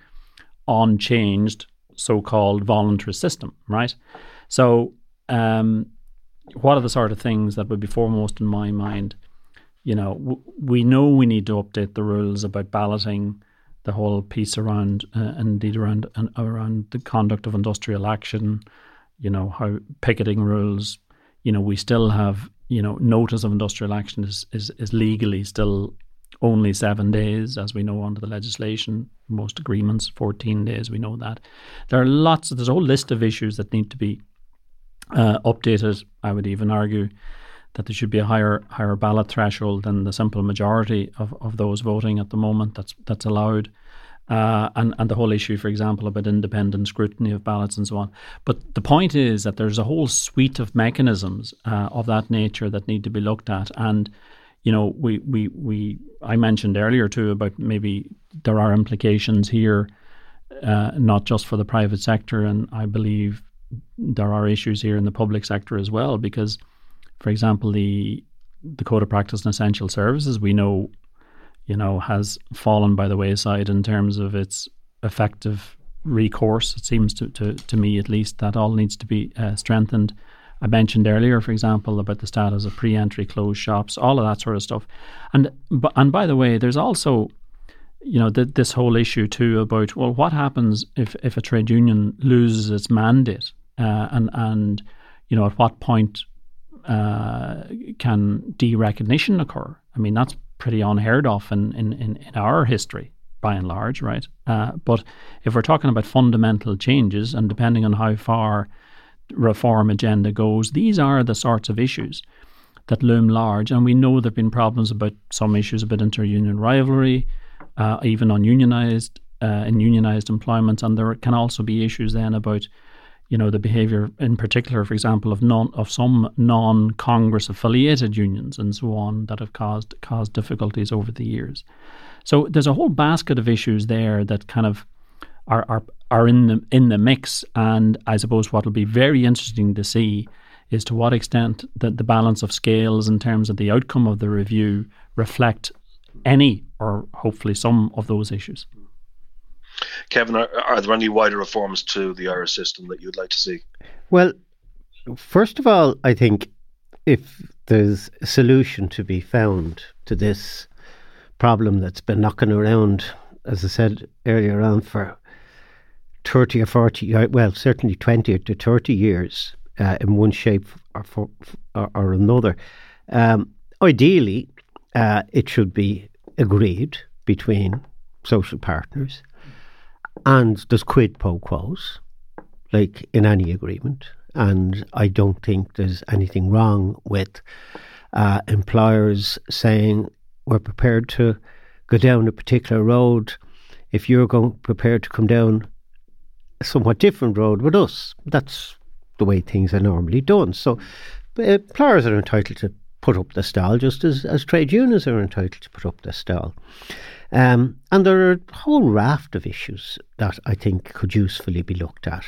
unchanged so called voluntary system, right? So, um, what are the sort of things that would be foremost in my mind? You know, w- we know we need to update the rules about balloting the whole piece around, uh, indeed around uh, around the conduct of industrial action. You know how picketing rules. You know we still have you know notice of industrial action is is, is legally still only seven days, as we know under the legislation. Most agreements fourteen days. We know that there are lots. Of, there's a whole list of issues that need to be uh, updated. I would even argue that there should be a higher higher ballot threshold than the simple majority of, of those voting at the moment that's that's allowed. Uh, and, and the whole issue, for example, about independent scrutiny of ballots and so on. But the point is that there's a whole suite of mechanisms uh, of that nature that need to be looked at. And, you know, we, we, we I mentioned earlier too about maybe there are implications here, uh, not just for the private sector. And I believe there are issues here in the public sector as well, because for example, the the code of practice and essential services we know, you know, has fallen by the wayside in terms of its effective recourse. It seems to, to, to me, at least, that all needs to be uh, strengthened. I mentioned earlier, for example, about the status of pre-entry closed shops, all of that sort of stuff. And and by the way, there's also, you know, th- this whole issue too about well, what happens if if a trade union loses its mandate, uh, and and you know, at what point uh, can derecognition occur? I mean, that's pretty unheard of in, in, in, our history, by and large, right? Uh, but if we're talking about fundamental changes, and depending on how far reform agenda goes, these are the sorts of issues that loom large. And we know there have been problems about some issues about inter-union rivalry, uh, even ununionized uh, in unionized employment, and there can also be issues then about you know, the behaviour in particular, for example, of non of some non Congress affiliated unions and so on that have caused caused difficulties over the years. So there's a whole basket of issues there that kind of are are, are in the in the mix. And I suppose what will be very interesting to see is to what extent that the balance of scales in terms of the outcome of the review reflect any or hopefully some of those issues. Kevin, are, are there any wider reforms to the Irish system that you'd like to see? Well, first of all, I think if there's a solution to be found to this problem that's been knocking around, as I said earlier on, for 30 or 40, uh, well, certainly 20 to 30 years uh, in one shape or, for, or, or another. Um, ideally, uh, it should be agreed between social partners and there's quid pro quos, like in any agreement. And I don't think there's anything wrong with uh, employers saying we're prepared to go down a particular road if you're going prepared to come down a somewhat different road with us. That's the way things are normally done. So employers are entitled to put up the stall just as, as trade unions are entitled to put up the stall. Um, and there are a whole raft of issues that I think could usefully be looked at.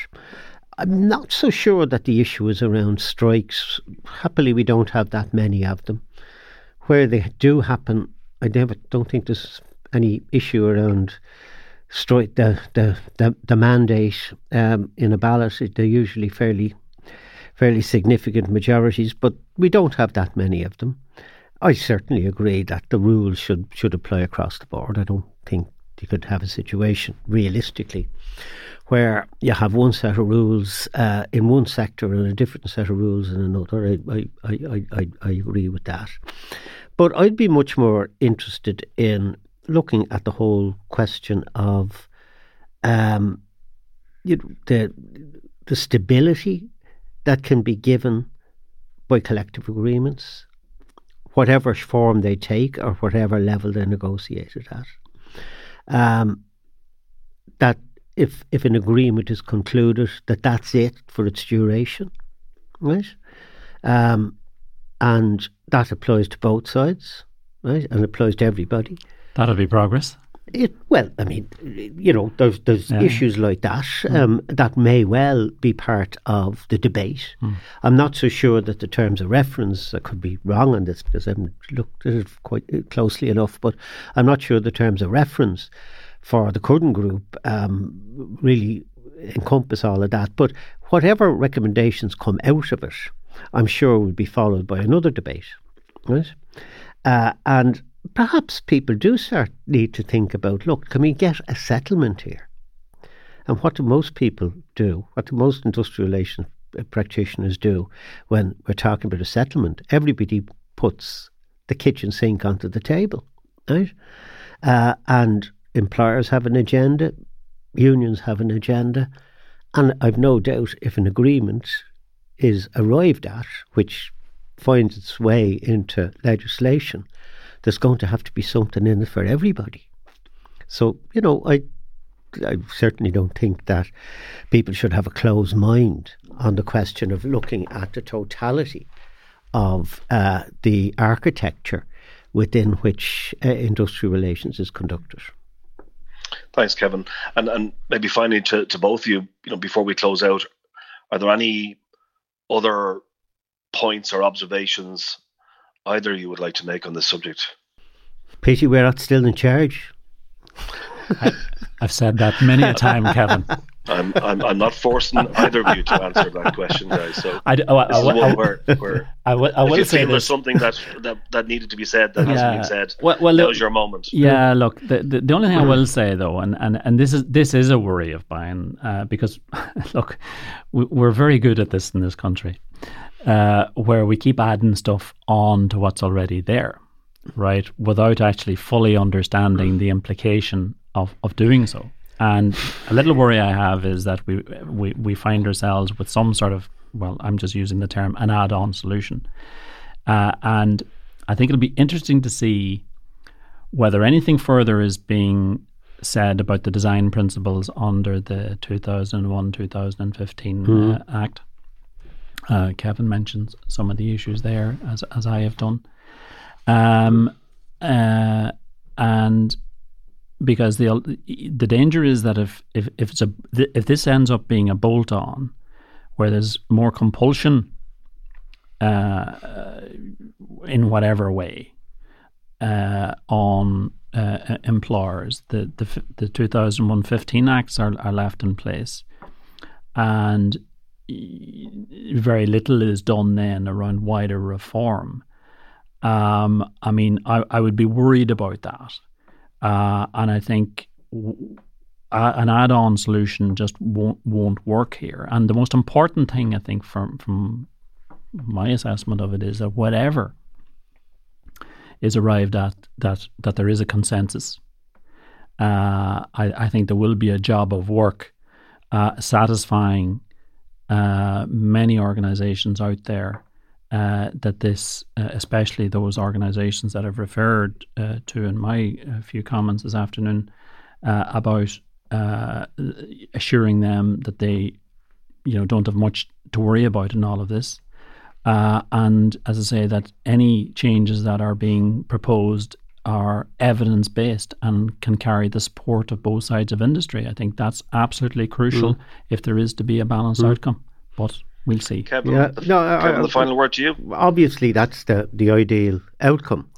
I'm not so sure that the issue is around strikes. Happily, we don't have that many of them. Where they do happen, I never don't think there's any issue around strike the the the, the mandate um, in a ballot. They're usually fairly fairly significant majorities, but we don't have that many of them. I certainly agree that the rules should should apply across the board. I don't think you could have a situation realistically where you have one set of rules uh, in one sector and a different set of rules in another. I, I, I, I, I agree with that. But I'd be much more interested in looking at the whole question of um, you know, the the stability that can be given by collective agreements whatever form they take or whatever level they're negotiated at. Um, that if if an agreement is concluded, that that's it for its duration, right? Um, and that applies to both sides, right? And applies to everybody. That'll be progress. It, well, I mean, you know, there's there's yeah. issues like that mm. um, that may well be part of the debate. Mm. I'm not so sure that the terms of reference. I could be wrong on this because I haven't looked at it quite closely enough, but I'm not sure the terms of reference for the Curtin Group um, really encompass all of that. But whatever recommendations come out of it, I'm sure will be followed by another debate, right? Uh, and perhaps people do start need to think about look, can we get a settlement here? And what do most people do? What do most industrial relations uh, practitioners do when we're talking about a settlement? Everybody puts the kitchen sink onto the table, right? Uh, and employers have an agenda, unions have an agenda, and I've no doubt if an agreement is arrived at, which finds its way into legislation, there's going to have to be something in it for everybody. So, you know, I I certainly don't think that people should have a closed mind on the question of looking at the totality of uh, the architecture within which uh, industrial relations is conducted. Thanks, Kevin. And and maybe finally to, to both of you, you know, before we close out, are there any other points or observations either you would like to make on this subject? Pity we're not still in charge. I, have said that many a time, Kevin. I'm, I'm, I'm not forcing either of you to answer that question, guys. So I, oh, I, this I, is one where, where I, will, will if say there's something that, that that needed to be said that yeah. hasn't been said. Well, well that was your moment. Yeah, look, the, the, the only thing I will say though, and, and, and this is this is a worry of mine, uh, because [laughs] look, we're very good at this in this country, uh, where we keep adding stuff on to what's already there, right, without actually fully understanding the implication of, of doing so. And a little worry I have is that we, we, we find ourselves with some sort of, well, I'm just using the term, an add on solution. Uh, and I think it'll be interesting to see whether anything further is being said about the design principles under the 2001 2015 mm. uh, Act. Uh, Kevin mentions some of the issues there, as, as I have done. Um, uh, and because the the danger is that if if if it's a if this ends up being a bolt on, where there's more compulsion, uh, in whatever way, uh, on uh, employers, the the the 2001 15 acts are are left in place, and very little is done then around wider reform. Um, I mean, I, I would be worried about that uh, and I think an add-on solution just won't won't work here. And the most important thing I think from from my assessment of it is that whatever is arrived at, that that there is a consensus. Uh, I, I, think there will be a job of work uh, satisfying uh, many organizations out there uh, that this, uh, especially those organisations that I've referred uh, to in my uh, few comments this afternoon about assuring them that they, you know, don't have much to worry about in all of this. and as I say, that any changes that are being proposed are evidence based and can carry the support of both sides of industry. I think that's absolutely crucial mm. if there is to be a balanced mm. outcome. But we'll see. Kevin, yeah, the, no, Kevin, I, the final word to you. Obviously, that's the the ideal outcome.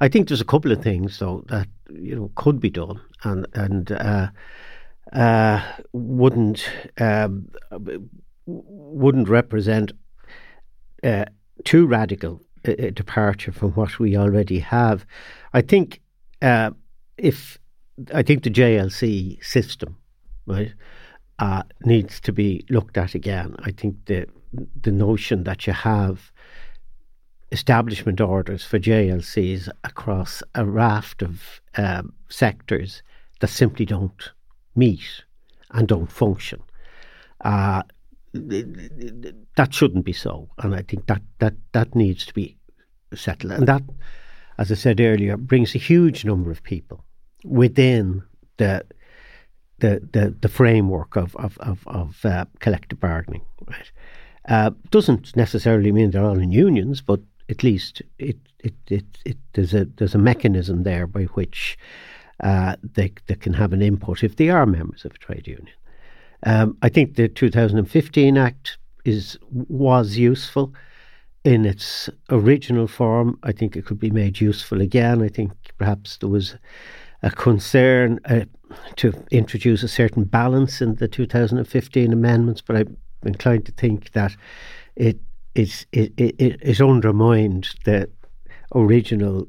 I think there's a couple of things though that you know could be done and and uh, uh, wouldn't um, wouldn't represent uh, too radical a, departure from what we already have. I think uh, if I think the JLC system, right, uh, needs to be looked at again. I think the the notion that you have establishment orders for JLCs across a raft of um, sectors that simply don't meet and don't function. Uh, that shouldn't be so, and I think that that that needs to be settled. And that, as I said earlier, brings a huge number of people within the the, the, the framework of, of, of, of uh, collective bargaining. Right? Uh, doesn't necessarily mean they're all in unions, but at least it, it, it, it, there's, a, there's a mechanism there by which uh, they, they can have an input if they are members of a trade union. Um, I think the 2015 Act is was useful in its original form. I think it could be made useful again. I think perhaps there was a concern uh, to introduce a certain balance in the 2015 amendments, but I'm inclined to think that it it, it, it, it undermined the original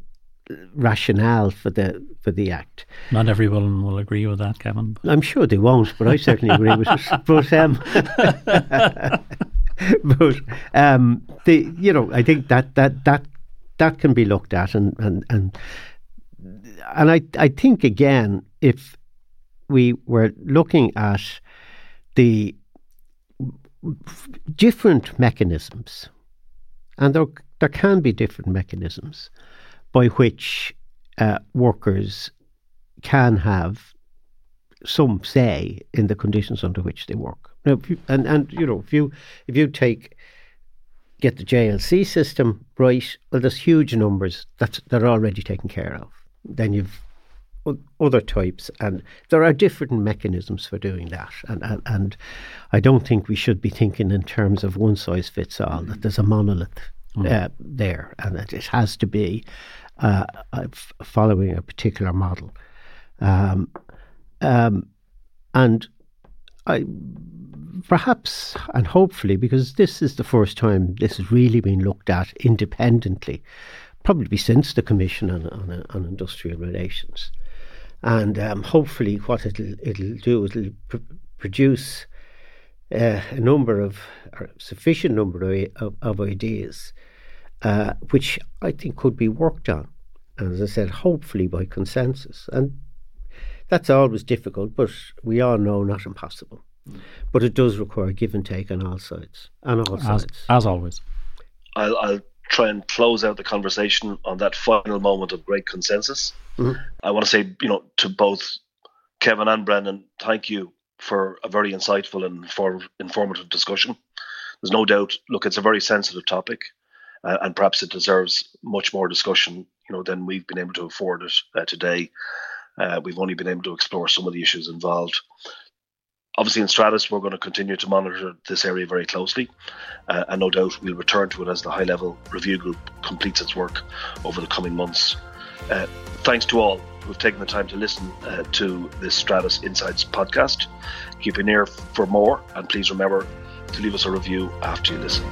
rationale for the for the act. Not everyone will agree with that, Kevin. I'm sure they won't, but I certainly agree with it. [laughs] But um, [laughs] [laughs] but um, the you know I think that that that that can be looked at and and and and I I think again if we were looking at the different mechanisms, and there there can be different mechanisms by which uh, workers can have some say in the conditions under which they work. Now, and and you know, if you if you take get the JLC system right, well, there's huge numbers that that are already taken care of. Then you've other types, and there are different mechanisms for doing that. And, and, and I don't think we should be thinking in terms of one size fits all. That there's a monolith mm. uh, there, and that it has to be uh, following a particular model. Um, um, and I perhaps and hopefully, because this is the first time this has really been looked at independently, probably since the Commission on, on, on Industrial Relations. And um, hopefully, what it'll, it'll do it'll pr- produce uh, a number of, or sufficient number of, of, of ideas, uh, which I think could be worked on. And as I said, hopefully by consensus. And that's always difficult, but we all know not impossible. But it does require give and take on all sides, on all as, sides. As always. I'll, I'll, try and close out the conversation on that final moment of great consensus. Mm-hmm. I want to say, you know, to both Kevin and Brendan, thank you for a very insightful and for informative discussion. There's no doubt. Look, it's a very sensitive topic, uh, and perhaps it deserves much more discussion, you know, than we've been able to afford it uh, today. Uh, we've only been able to explore some of the issues involved. Obviously, in Stratis, we're going to continue to monitor this area very closely, uh, and no doubt we'll return to it as the high level review group completes its work over the coming months. Uh, thanks to all who've taken the time to listen uh, to this Stratis Insights podcast. Keep an ear for more, and please remember to leave us a review after you listen.